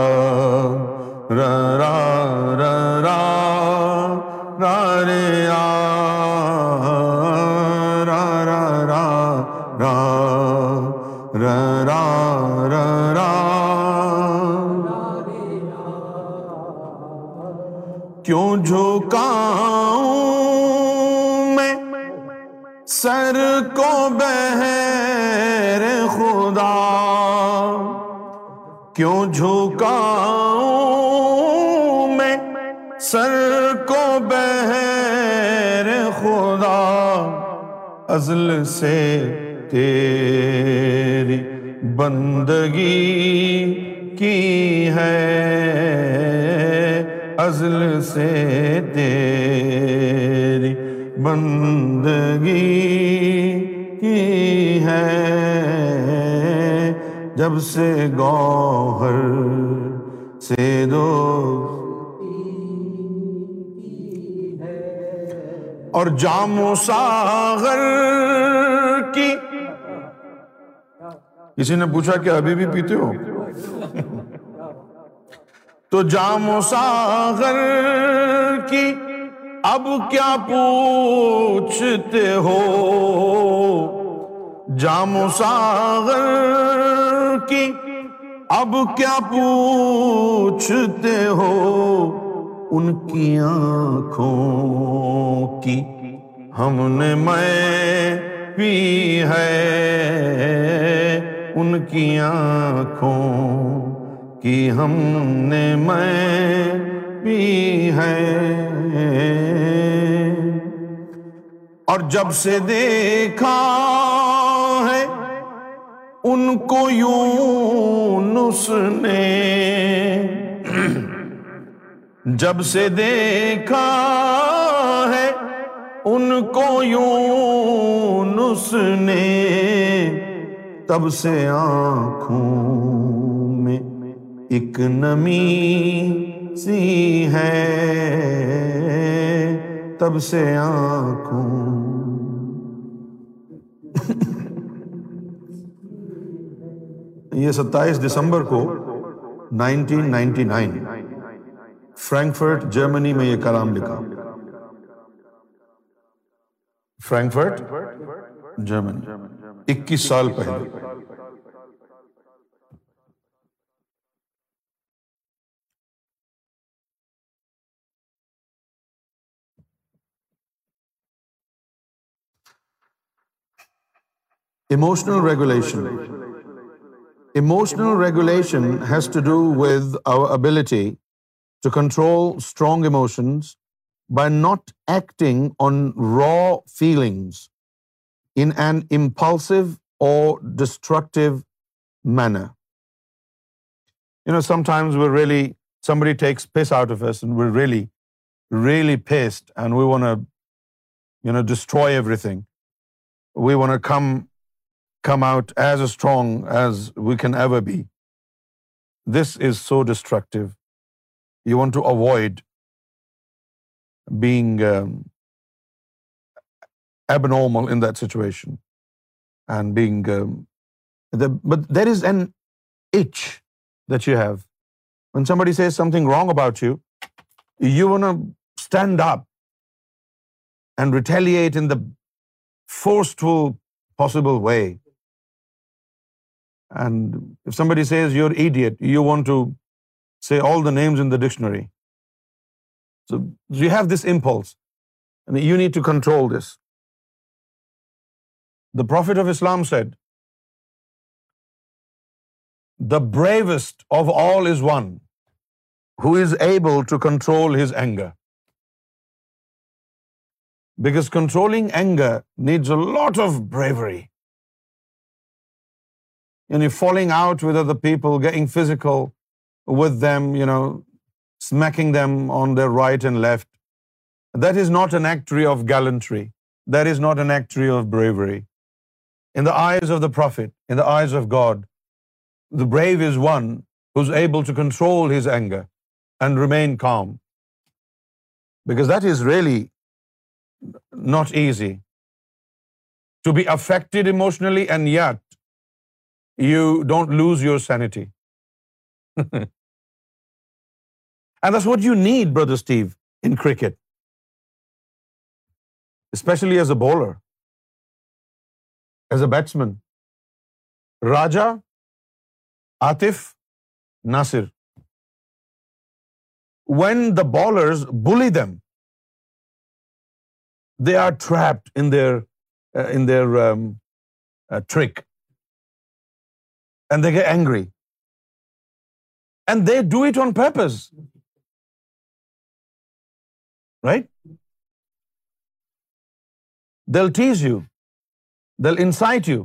را را را را را ریہ کیوں میں سر کو بہر خدا کیوں جھکاؤں میں سر کو بہر خدا ازل سے تیری بندگی کی ہے سے تیری بندگی کی ہے جب سے گوہر سے دو اور جامو ساغر کی کسی نے پوچھا کہ ابھی بھی پیتے ہو تو جام ساغر کی اب کیا پوچھتے ہو جام ساغر کی اب کیا پوچھتے ہو ان کی آنکھوں کی ہم نے میں پی ہے ان کی آنکھوں کی ہم نے میں بھی ہے اور جب سے دیکھا ہے ان کو یوں نے جب سے دیکھا ہے ان کو یوں نے تب سے آنکھوں ایک نمی سی ہے تب سے آنکھوں یہ ستائیس دسمبر کو nineteen ninety nine Frankfurt Germany میں یہ کلام لکھا فرینکفرٹ جرمنی اکیس سال پہلے Emotional regulation. Emotional regulation has to do with our ability to control strong emotions by not acting on raw feelings in an impulsive or destructive manner. You know, sometimes somebody takes piss out of us and we're really, really pissed and we want to, destroy everything. We want to come come out as strong as we can ever be. This is so destructive. You want to avoid being um, abnormal in that situation and being um, but there is an itch that you have. When somebody says something wrong about you, you want to stand up and retaliate in the forceful possible way. And if somebody says you're an idiot, you want to say all the names in the dictionary. So you have this impulse, and you need to control this. The Prophet of Islam said, the bravest of all is one who is able to control his anger. Because controlling anger needs a lot of bravery falling out with other people, getting physical with them, smacking them on their right and left. That is not an actry of gallantry. That is not an actry of bravery. In the eyes of the Prophet, in the eyes of God, the brave is one who's able to control his anger and remain calm. Because that is really not easy. To be affected emotionally and yet you don't lose your sanity. *laughs* And that's what you need, Brother Steve, in cricket. Especially as a bowler, as a batsman. Raja, Atif, Nasir. When the bowlers bully them, they are trapped in their uh, um, uh, trick and they get angry. And they do it on purpose. Right? They'll tease you. They'll incite you.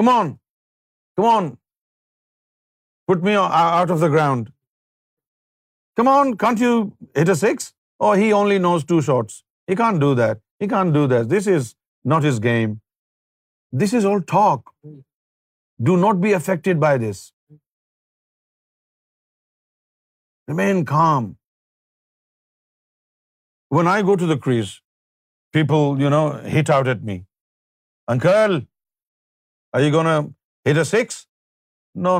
Come on. Come on. Put me out of the ground. Come on, can't you hit a six? Oh, he only knows two shots. He can't do that. He can't do that. This is not his game. This is all talk. Do not be affected by this. Remain calm. When I go to the crease, people, hit out at me. Uncle, are you going to hit a six? No,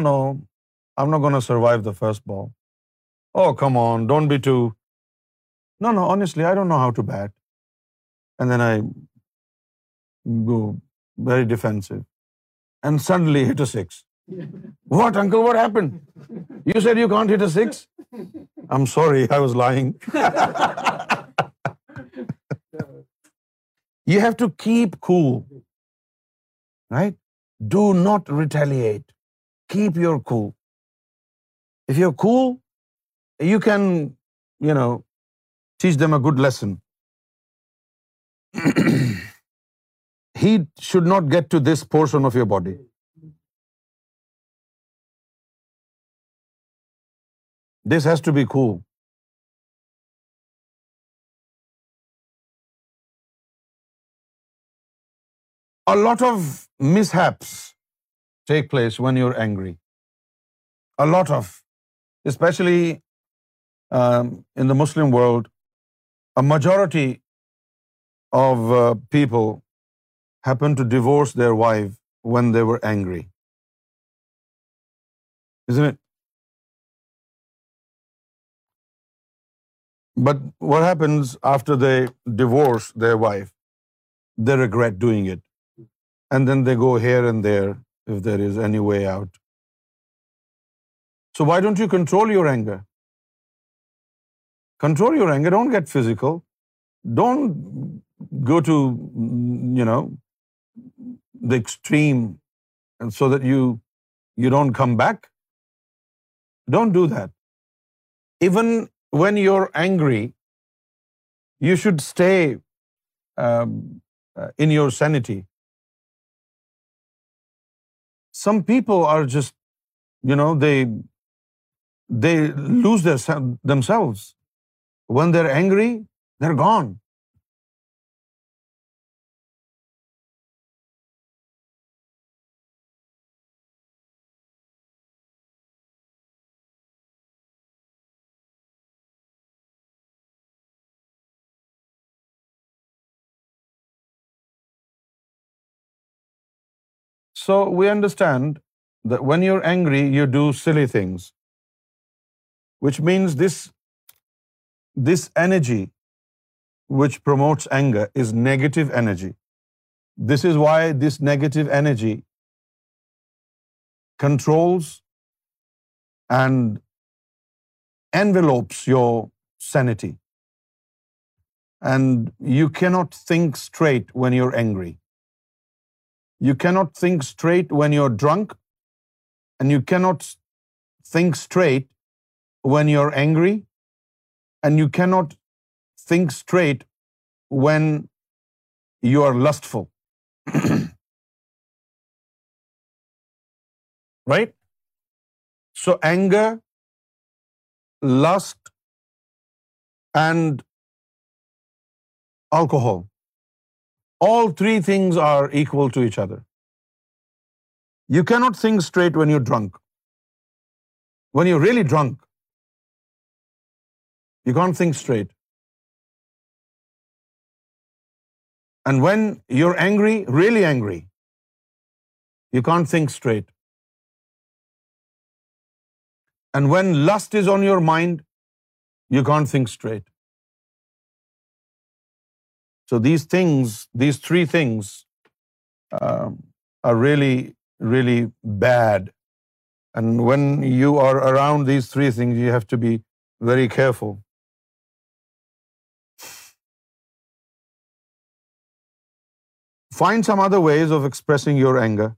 I'm not going to survive the first ball. Oh, come on, don't be too. No, honestly, I don't know how to bat. And then I go very defensive and suddenly hit a six. What, uncle, what happened? You said you can't hit a six? I'm sorry, I was lying. *laughs* You have to keep cool. Right? Do not retaliate. Keep your cool. If you're cool, you can, teach them a good lesson. *clears throat* heat should not get to this portion of your body. This has to be cool. A lot of mishaps take place when you're angry. A lot of, especially um, in the Muslim world, a majority of uh, people happened to divorce their wife when they were angry. Isn't it? But what happens after they divorce their wife? They regret doing it. And then they go here and there if there is any way out. So why don't you control your anger? Control your anger. Don't get physical. Don't go to, the extreme, and so that you don't come back. Don't do that. Even when you're angry, you should stay um, uh, in your sanity. Some people are just, they lose themselves. When they're angry, they're gone. So we understand that when you're angry, you do silly things, which means this energy which promotes anger is negative energy. This is why this negative energy controls and envelopes your sanity. And you cannot think straight when you're angry. You cannot think straight when you're drunk, and you cannot think straight when you're angry, and you cannot think straight when you are lustful. *clears throat* Right? So anger, lust, and alcohol. All three things are equal to each other. You cannot think straight when you're drunk. When you're really drunk, you can't think straight. And when you're angry, really angry, you can't think straight. And when lust is on your mind, you can't think straight. So these three things um, are really, really bad. And when you are around these three things, you have to be very careful. Find some other ways of expressing your anger.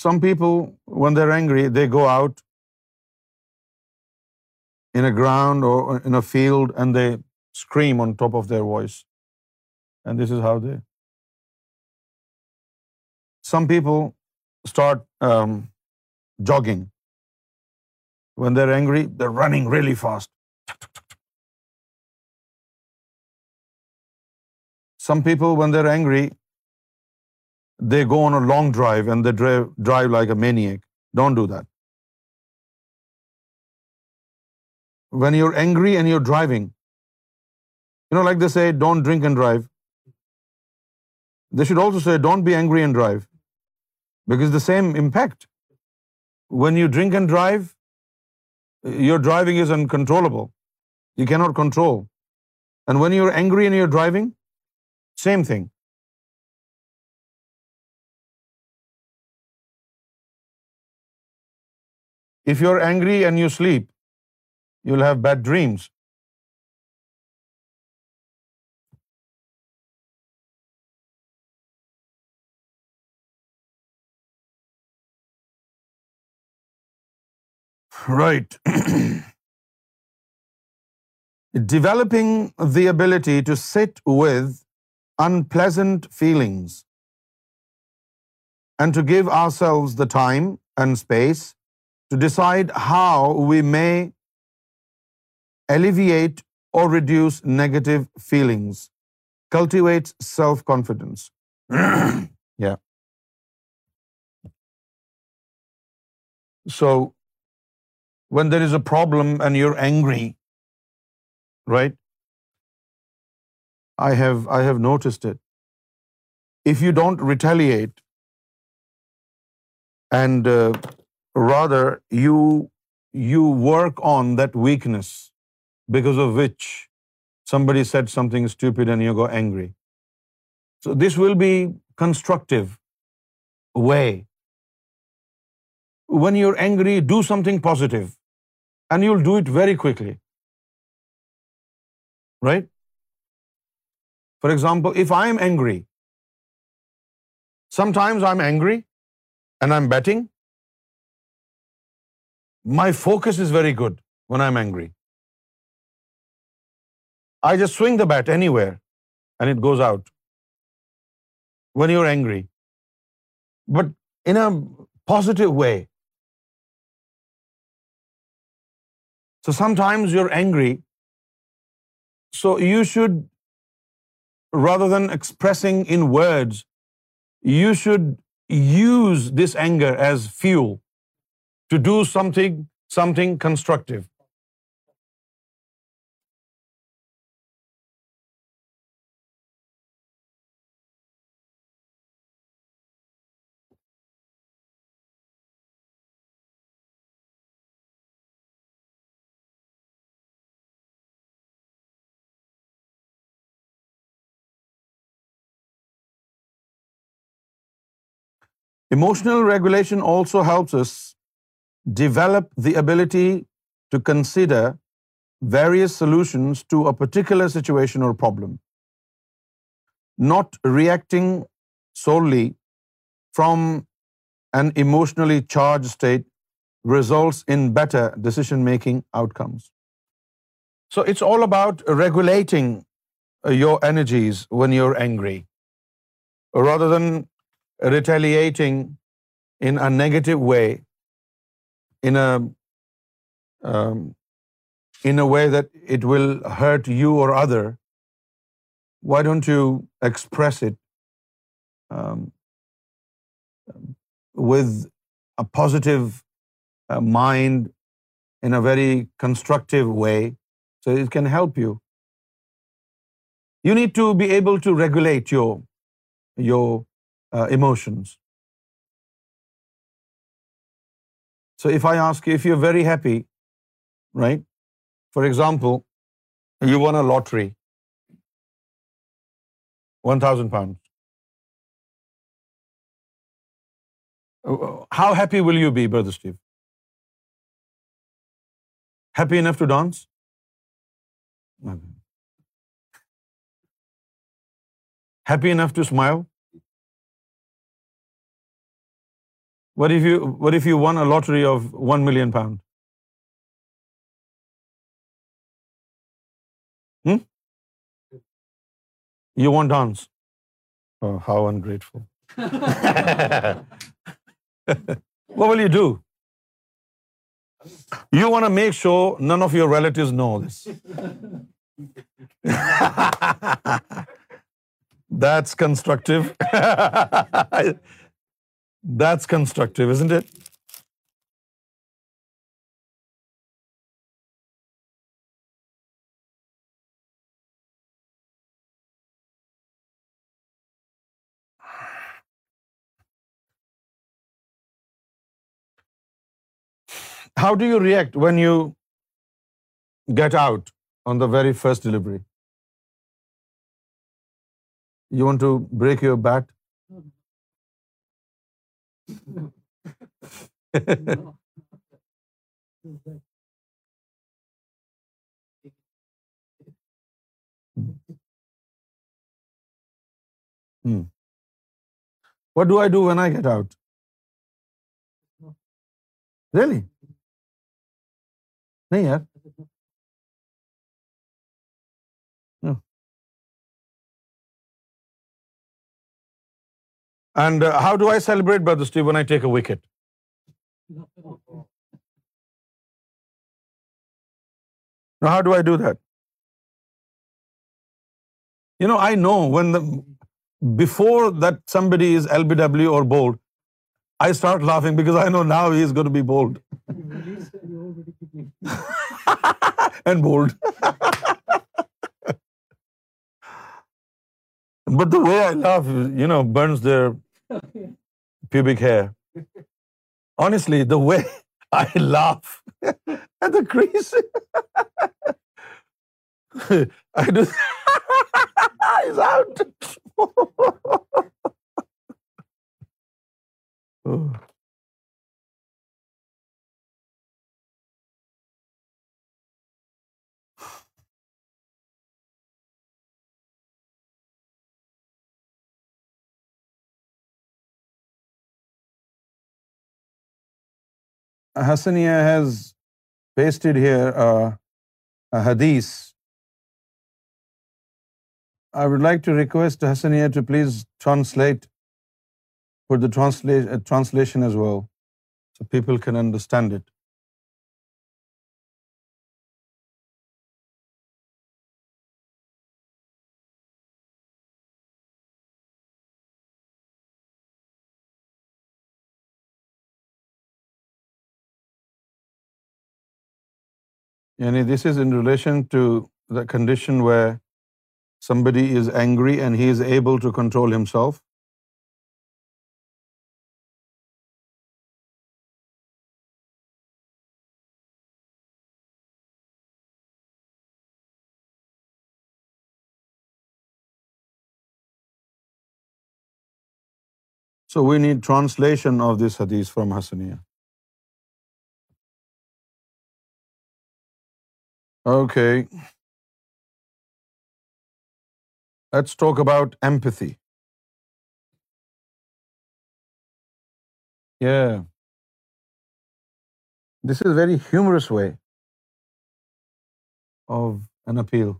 Some people, when they're angry, they go out in a ground or in a field, and they scream on top of their voice. And this is how they... Some people start um, jogging. When they're angry, they're running really fast. Some people, when they're angry, they go on a long drive and they drive like a maniac. Don't do that. when you're angry and you're driving, like they say, don't drink and drive. They should also say, don't be angry and drive, because the same impact. When you drink and drive, your driving is uncontrollable. You cannot control. And when you're angry and you're driving, same thing. If you're angry and you sleep, you will have bad dreams. Right. *clears throat* Developing the ability to sit with unpleasant feelings and to give ourselves the time and space to decide how we may alleviate or reduce negative feelings, cultivates self-confidence. *clears throat* Yeah. So when there is a problem and you're angry, right? I have noticed it. If you don't retaliate and uh, rather you work on that weakness, because of which somebody said something stupid and you go angry. So this will be constructive way. When you're angry, do something positive, and you'll do it very quickly. Right? For example, if I am angry, sometimes I'm angry and I'm betting. My focus is very good when I'm angry. I just swing the bat anywhere and it goes out when you're angry, but in a positive way. So sometimes you're angry, so you should, rather than expressing in words, you should use this anger as fuel to do something constructive. Emotional regulation also helps us develop the ability to consider various solutions to a particular situation or problem, not reacting solely from an emotionally charged state results in better decision-making outcomes. So it's all about regulating your energies when you're angry, rather than retaliating in a negative way, um, in a way that it will hurt you or other, why don't you express it um, with a positive uh, mind in a very constructive way, so it can help you. You need to be able to regulate your uh, emotions. So if I ask you, if you're very happy, right? For example, you won a lottery, £1,000. How happy will you be, Brother Steve? Happy enough to dance? Happy enough to smile? What if you want dance how what will you do you want a make show none of your qualities no this this construct That's constructive, isn't it? How do you react when you get out on the very first delivery? You want to break your bat? What do do I I when get out really نہیں یار And uh, how do I celebrate, Brother Steve, when I take a wicket? Now, how do I do that? You know, I know when before that somebody is LBW or bowled, I start laughing because I know now he is going to be bowled. *laughs* And bowled. *laughs* But the way I laugh, you know, burns their pubic hair. Honestly, the way *laughs* I laugh *laughs* at the crease. *laughs* I do. It's out. Oh. Hassaniyah has pasted here a hadith. I would like to request Hassaniyah to please translate for the translation as well, so people can understand it. یعنی this is in relation to the condition way somebody is angry and he is able to control himself so we need translation of this حدیث from ہسنیا Okay. Let's talk about empathy. Yeah. This is a very humorous way of an appeal.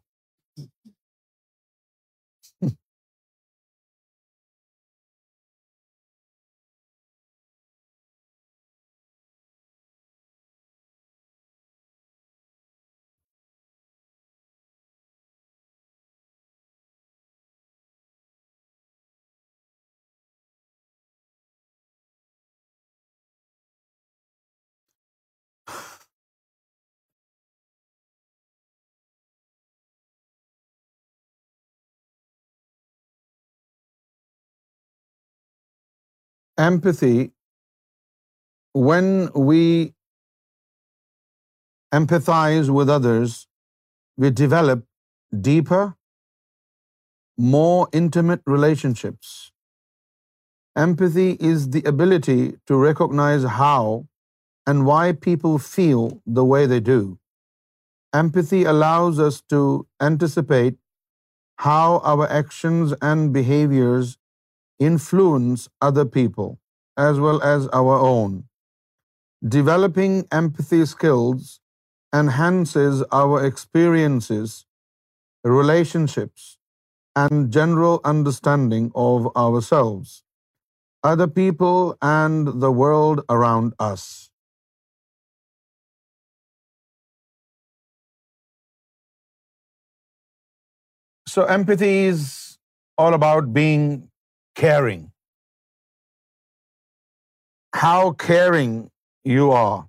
empathy, when we empathize with others, we develop deeper, more intimate relationships. Empathy is the ability to recognize how and why people feel the way they do. Empathy allows us to anticipate how our actions and behaviors influence other people as well as our own. Developing empathy skills enhances our experiences, relationships, and general understanding of ourselves, other people, and the world around us. So empathy is all about being caring. How caring you are,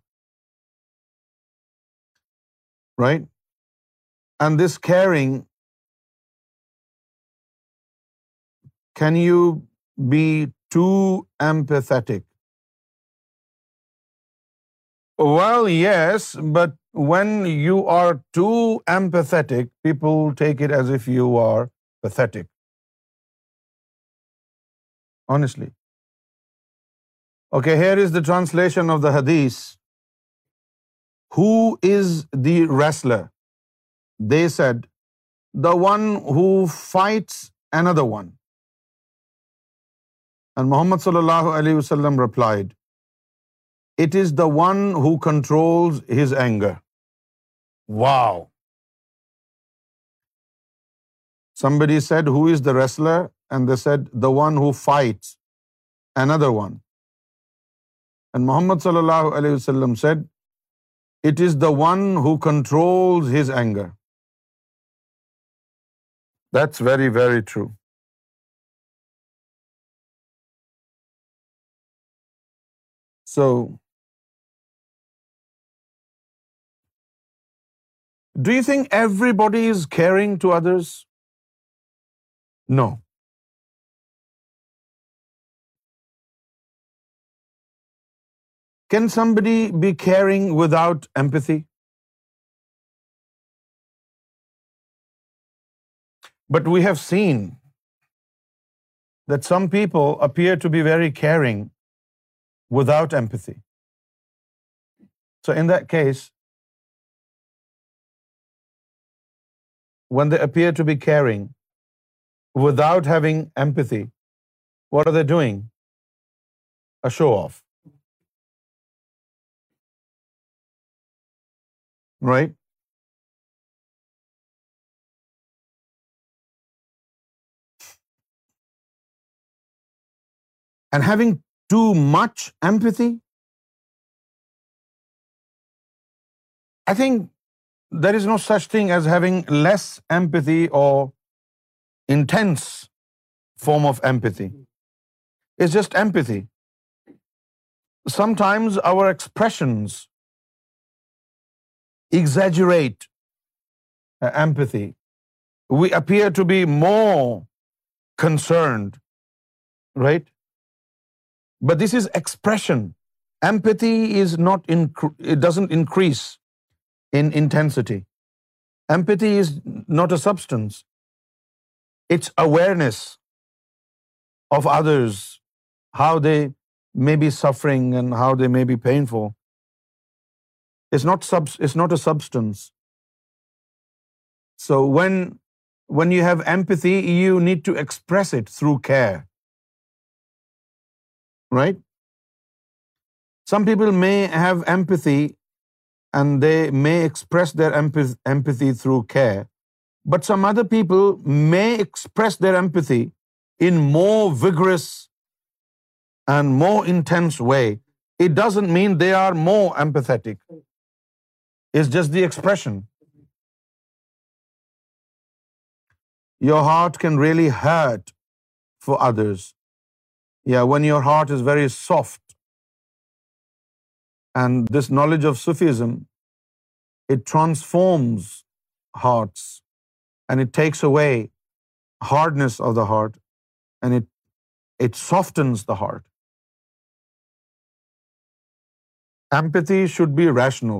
right? And this caring, can you be too empathetic? Well, yes, but when you are too empathetic, people take it as if you are pathetic. Honestly okay here is the translation of the حدیث who is the wrestler they said the one who fights another one and Muhammad صلی اللہ علیہ وسلم replied it is the one who control his anger wow somebody said who is the wrestler and they said the one who fight another one and Muhammad صلی اللہ علیہ وسلم said it is the one who control his anger that's very very true so do you think everybody is caring to others no Can somebody be caring without empathy? But we have seen that some people appear to be very caring without empathy. So in that case, when they appear to be caring without having empathy, what are they doing? A show-off. Right. And having too much empathy, I think there is no such thing as having less empathy or intense form of empathy. It's just empathy. Sometimes our expressions exaggerate uh, empathy. We appear to be more concerned, right? But this is expression. Empathy is not it doesn't increase in intensity. Empathy is not a substance. It's awareness of others, how they may be suffering and how they may be painful. It's not a substance. So when you have empathy, you need to express it through care. Right? Some people may have empathy and they may express their empathy through care, but some other people may express their empathy in more vigorous and more intense way. It doesn't mean they are more empathetic is just the expression. Your heart can really hurt for others. Yeah, when your heart is very soft. And this knowledge of Sufism, it transforms hearts and it takes away hardness of the heart and it softens the heart. Empathy should be rational.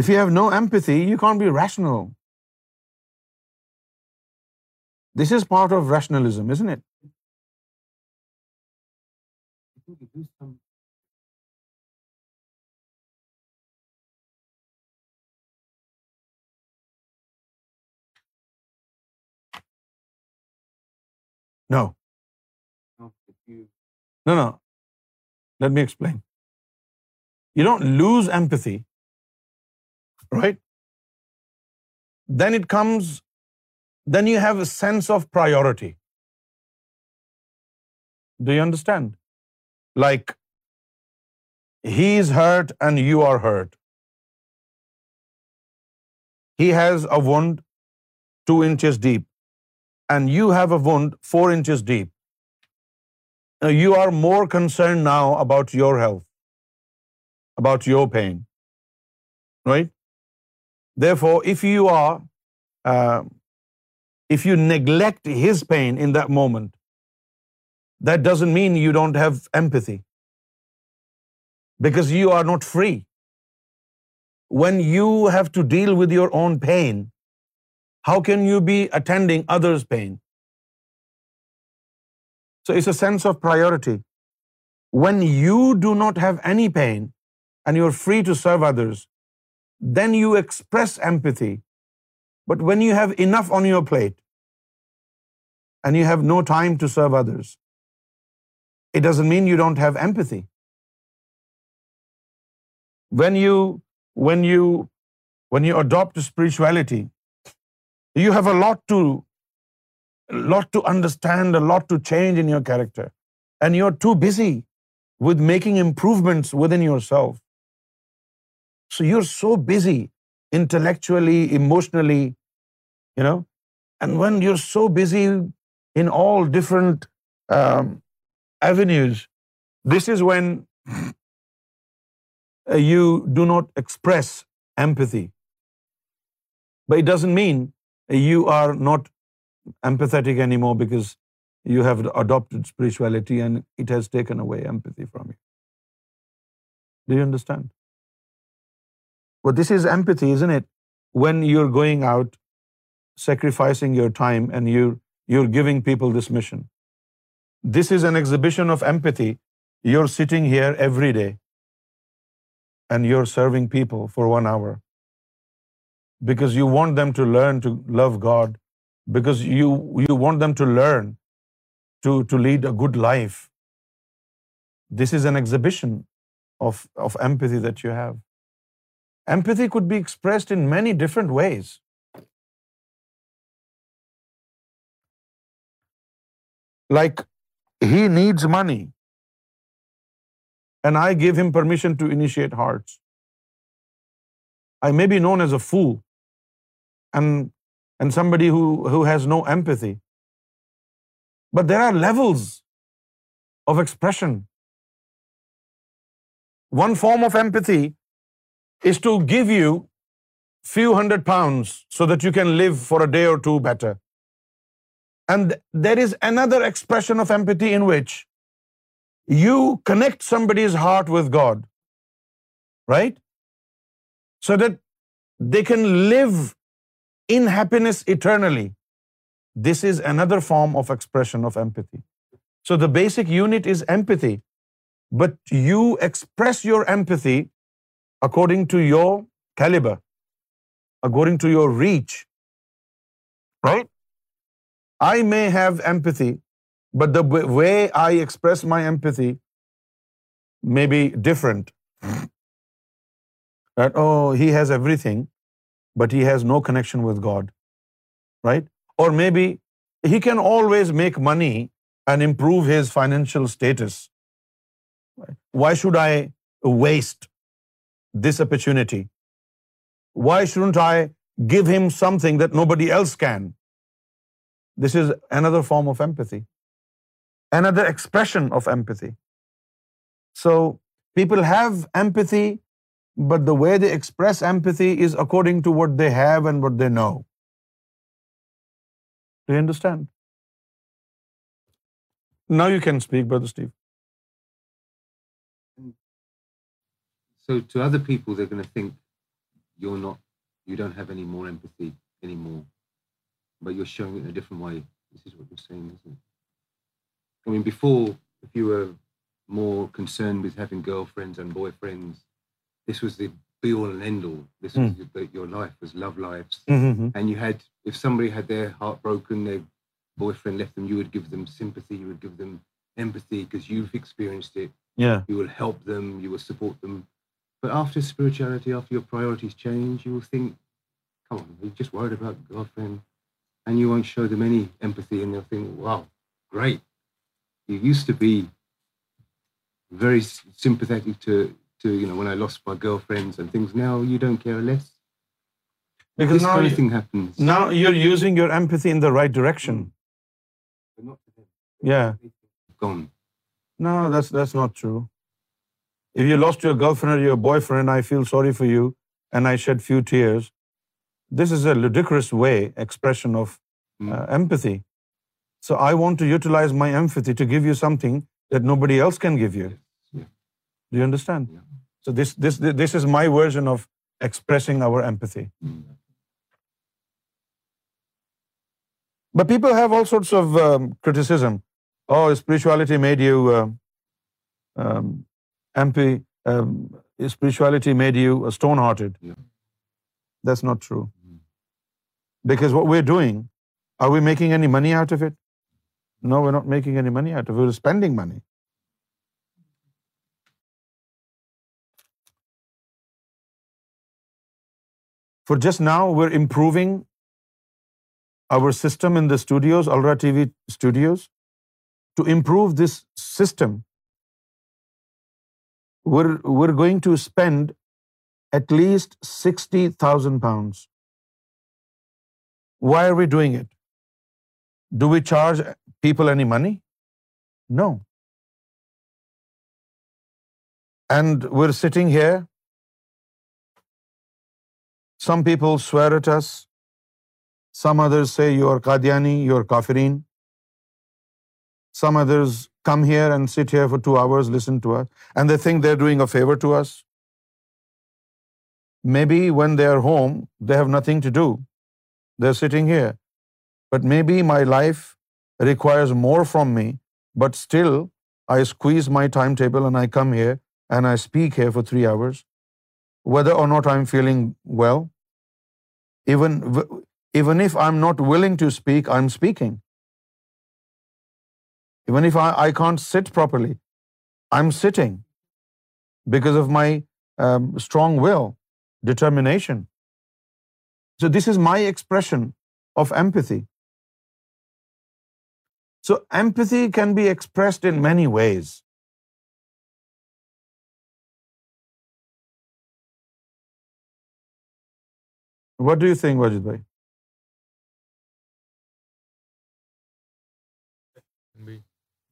If you have no empathy, you can't be rational. This is part of rationalism, isn't it? No. No. Let me explain. You don't lose empathy right? Then it comes, then you have a sense of priority. Do you understand? Like, he is hurt and you are hurt. He has a wound 2 inches deep and you have a wound 4 inches deep. Now, you are more concerned now about your health, about your pain, right? Therefore, uh, if you neglect his pain in that moment, that doesn't mean you don't have empathy, because you are not free. When you have to deal with your own pain, how can you be attending others' pain? So it's a sense of priority. When you do not have any pain and you're free to serve others, then you express empathy. But when you have enough on your plate and you have no time to serve others, it doesn't mean you don't have empathy. When you adopt spirituality, you have a lot to understand, a lot to change in your character, and you're too busy with making improvements within yourself so you're so busy intellectually, emotionally, and when you're so busy in all different um, avenues, this is when uh, you do not express empathy. But it doesn't mean you are not empathetic anymore because you have adopted spirituality and it has taken away empathy from you. Do you understand? Well, this is empathy, isn't it? When you're going out, sacrificing your time, and you're giving people this mission. This is an exhibition of empathy. You're sitting here every day, and you're serving people for 1 hour because you want them to learn to love God, because you want them to learn to lead a good life. This is an exhibition of empathy that you have. Empathy could be expressed in many different ways. Like, he needs money, and I give him permission to initiate hearts. I may be known as a fool and somebody who has no empathy. But there are levels of expression. One form of empathy is to give you few hundred pounds so that you can live for a day or two better. And there is another expression of empathy in which you connect somebody's heart with God, right? So that they can live in happiness eternally. This is another form of expression of empathy. So the basic unit is empathy, but you express your empathy according to your caliber, according to your reach, right? I may have empathy, but the way I express my empathy may be different. Right? Oh, he has everything, but he has no connection with God, right? Or maybe he can always make money and improve his financial status. Why should I waste this opportunity? Why shouldn't I give him something that nobody else can? This is another form of empathy, another expression of empathy. So people have empathy, but the way they express empathy is according to what they have and what they know. Do you understand? Now you can speak, Brother Steve. Free pose your note you done he more empathy any more but yearning more concern vision girlfriends love life support But after spirituality, after your priorities change, you will think, come on, you're just worried about girlfriend. And you won't show them any empathy and they'll think, wow, great. You used to be very sympathetic to, to you know, when I lost my girlfriends and things. Now you don't care less. Because this now kind of thing happens. Now you're using your empathy in the right direction. But not to them. Yeah. Gone. No, that's that's not true. If you lost your girlfriend or your boyfriend, I feel sorry for you and I shed few tears. This is a ludicrous way, expression of hmm. uh, empathy. So I want to utilize my empathy to give you something that nobody else can give you. Yeah. Do you understand? Yeah. So this is my version of expressing our empathy. Mm. But people have all sorts of um, criticism. Oh, spirituality made you um, um, MP um, spirituality made you stone-hearted. Yeah. That's not true. Mm. Because what we're doing, are we making any money out of it? No, we're not making any money out of it. We're spending money. For just now, we're improving our system in the studios, Al Ra TV studios. To improve this system, we're going to spend at least 60,000 pounds. Why are we doing it? Do we charge people any money? No. And we're sitting here. Some people swear at us. Some others say you are Qadiani, you are Kafirin. Some others come here and sit here for 2 hours, listen to us, and they think they're doing a favor to us. Maybe when they are home, they have nothing to do. They're sitting here. But maybe my life requires more from me, but still I squeeze my timetable and I come here and I speak here for 3 hours, whether or not I'm feeling well. Even if I'm not willing to speak, I'm speaking. Even if I can't sit properly, I'm sitting because of my um, strong will, determination. So this is my expression of empathy. So empathy can be expressed in many ways. What do you think, Wajid bhai?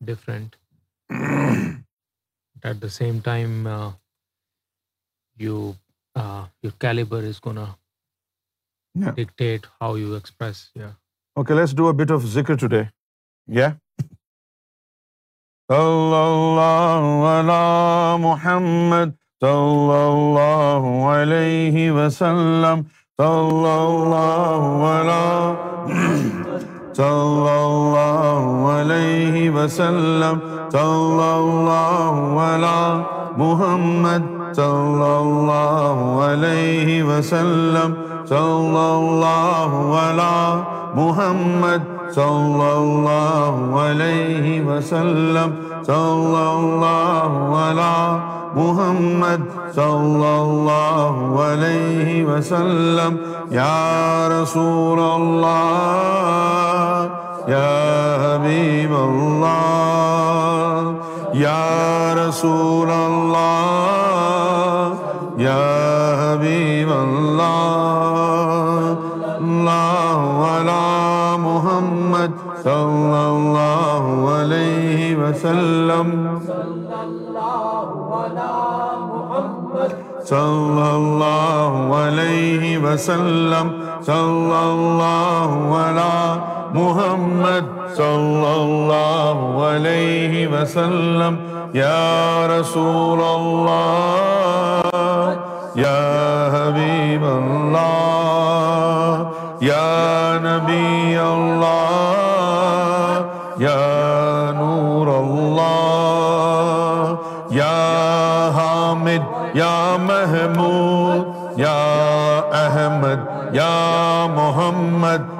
Different at the same time you your caliber is con dictate how you express yeah okay let's do a bit of ذکر today یا صلى الله على محمد صلى الله عليه وسلم صلى الله على صلى الله وسلم صلى الله على محمد صلى الله عليه وسلم صلى الله على محمد صلى الله عليه وسلم صلى الله على محمد صلى الله عليه وسلم يا رسول الله یا حبیب اللہ یا رسول اللہ یا حبیب اللہ اللہ علا محمد صلی اللہ علیہ وسلم صلی اللہ علیہ وسلم صلی اللہ علیہ وسلم محمد صلی اللہ علیہ وسلم یا رسول اللہ یا حبیب اللہ یا نبی اللہ یا نور اللہ یا حامد یا محمود یا احمد یا محمد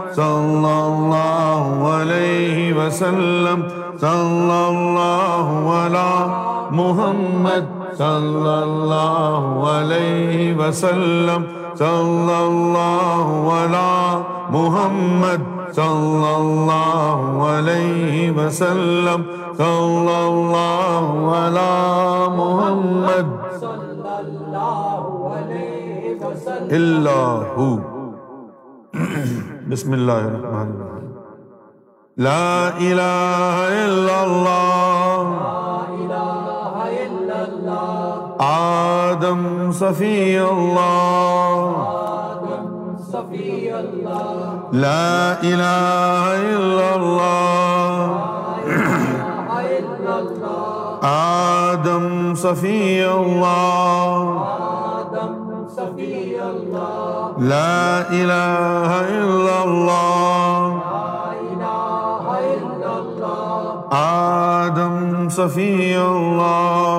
صلى صلى الله عليه وسلم الله على محمد صلى صلى الله عليه وسلم الله على محمد صلى صلى الله عليه وسلم الله على محمد صلى الله الله عليه وسلم بسم اللہ الرحمن الرحیم لا الہ الا اللہ آدم صفی اللہ لا الہ الا اللہ *coughs* آدم صفی اللہ لا إله إلا الله آدم صفي الله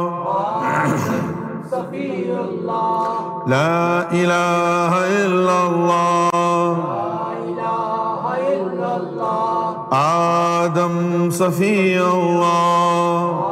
الله لا إله إلا سفی عولا الله آدم صفي الله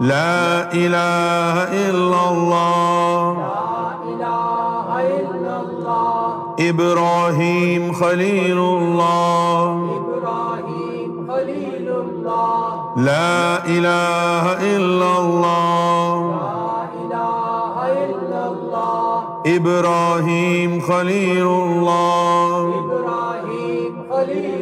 لا إله إلا الله إبراهيم خليل الله لا إله إلا الله إبراهيم خليل الله إبراهيم خليل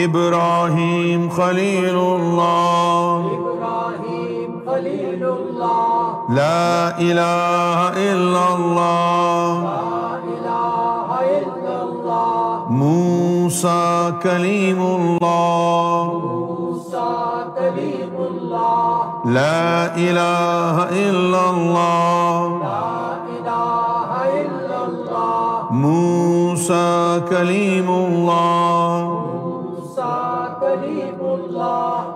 ابراہیم خلیل اللہ لا الہ الا اللہ موسیٰ کلیم اللہ لا الہ الا اللہ موسیٰ کلیم اللہ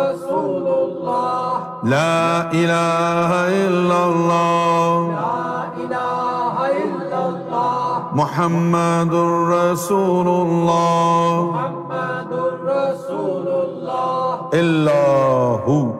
رسول الله لا إله إلا الله لا إله إلا الله محمد رسول الله محمد رسول الله إلا هو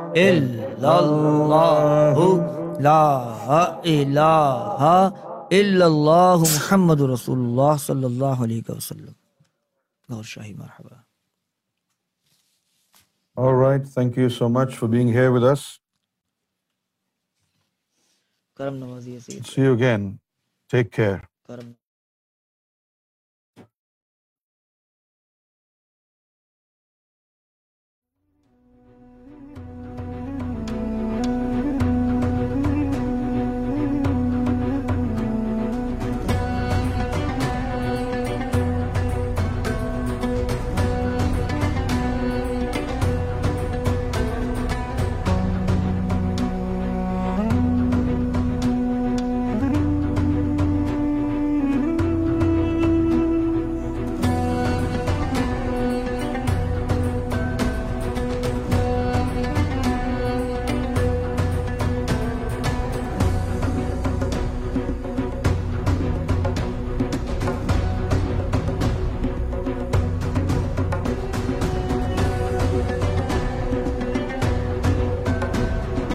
الا اللہ لا الہ الا اللہ محمد رسول اللہ صلی اللہ علیہ وسلم اور شاہی مرحبا All right, thank you so much for being here with us. کرم نوازی See you again. Take care. کرم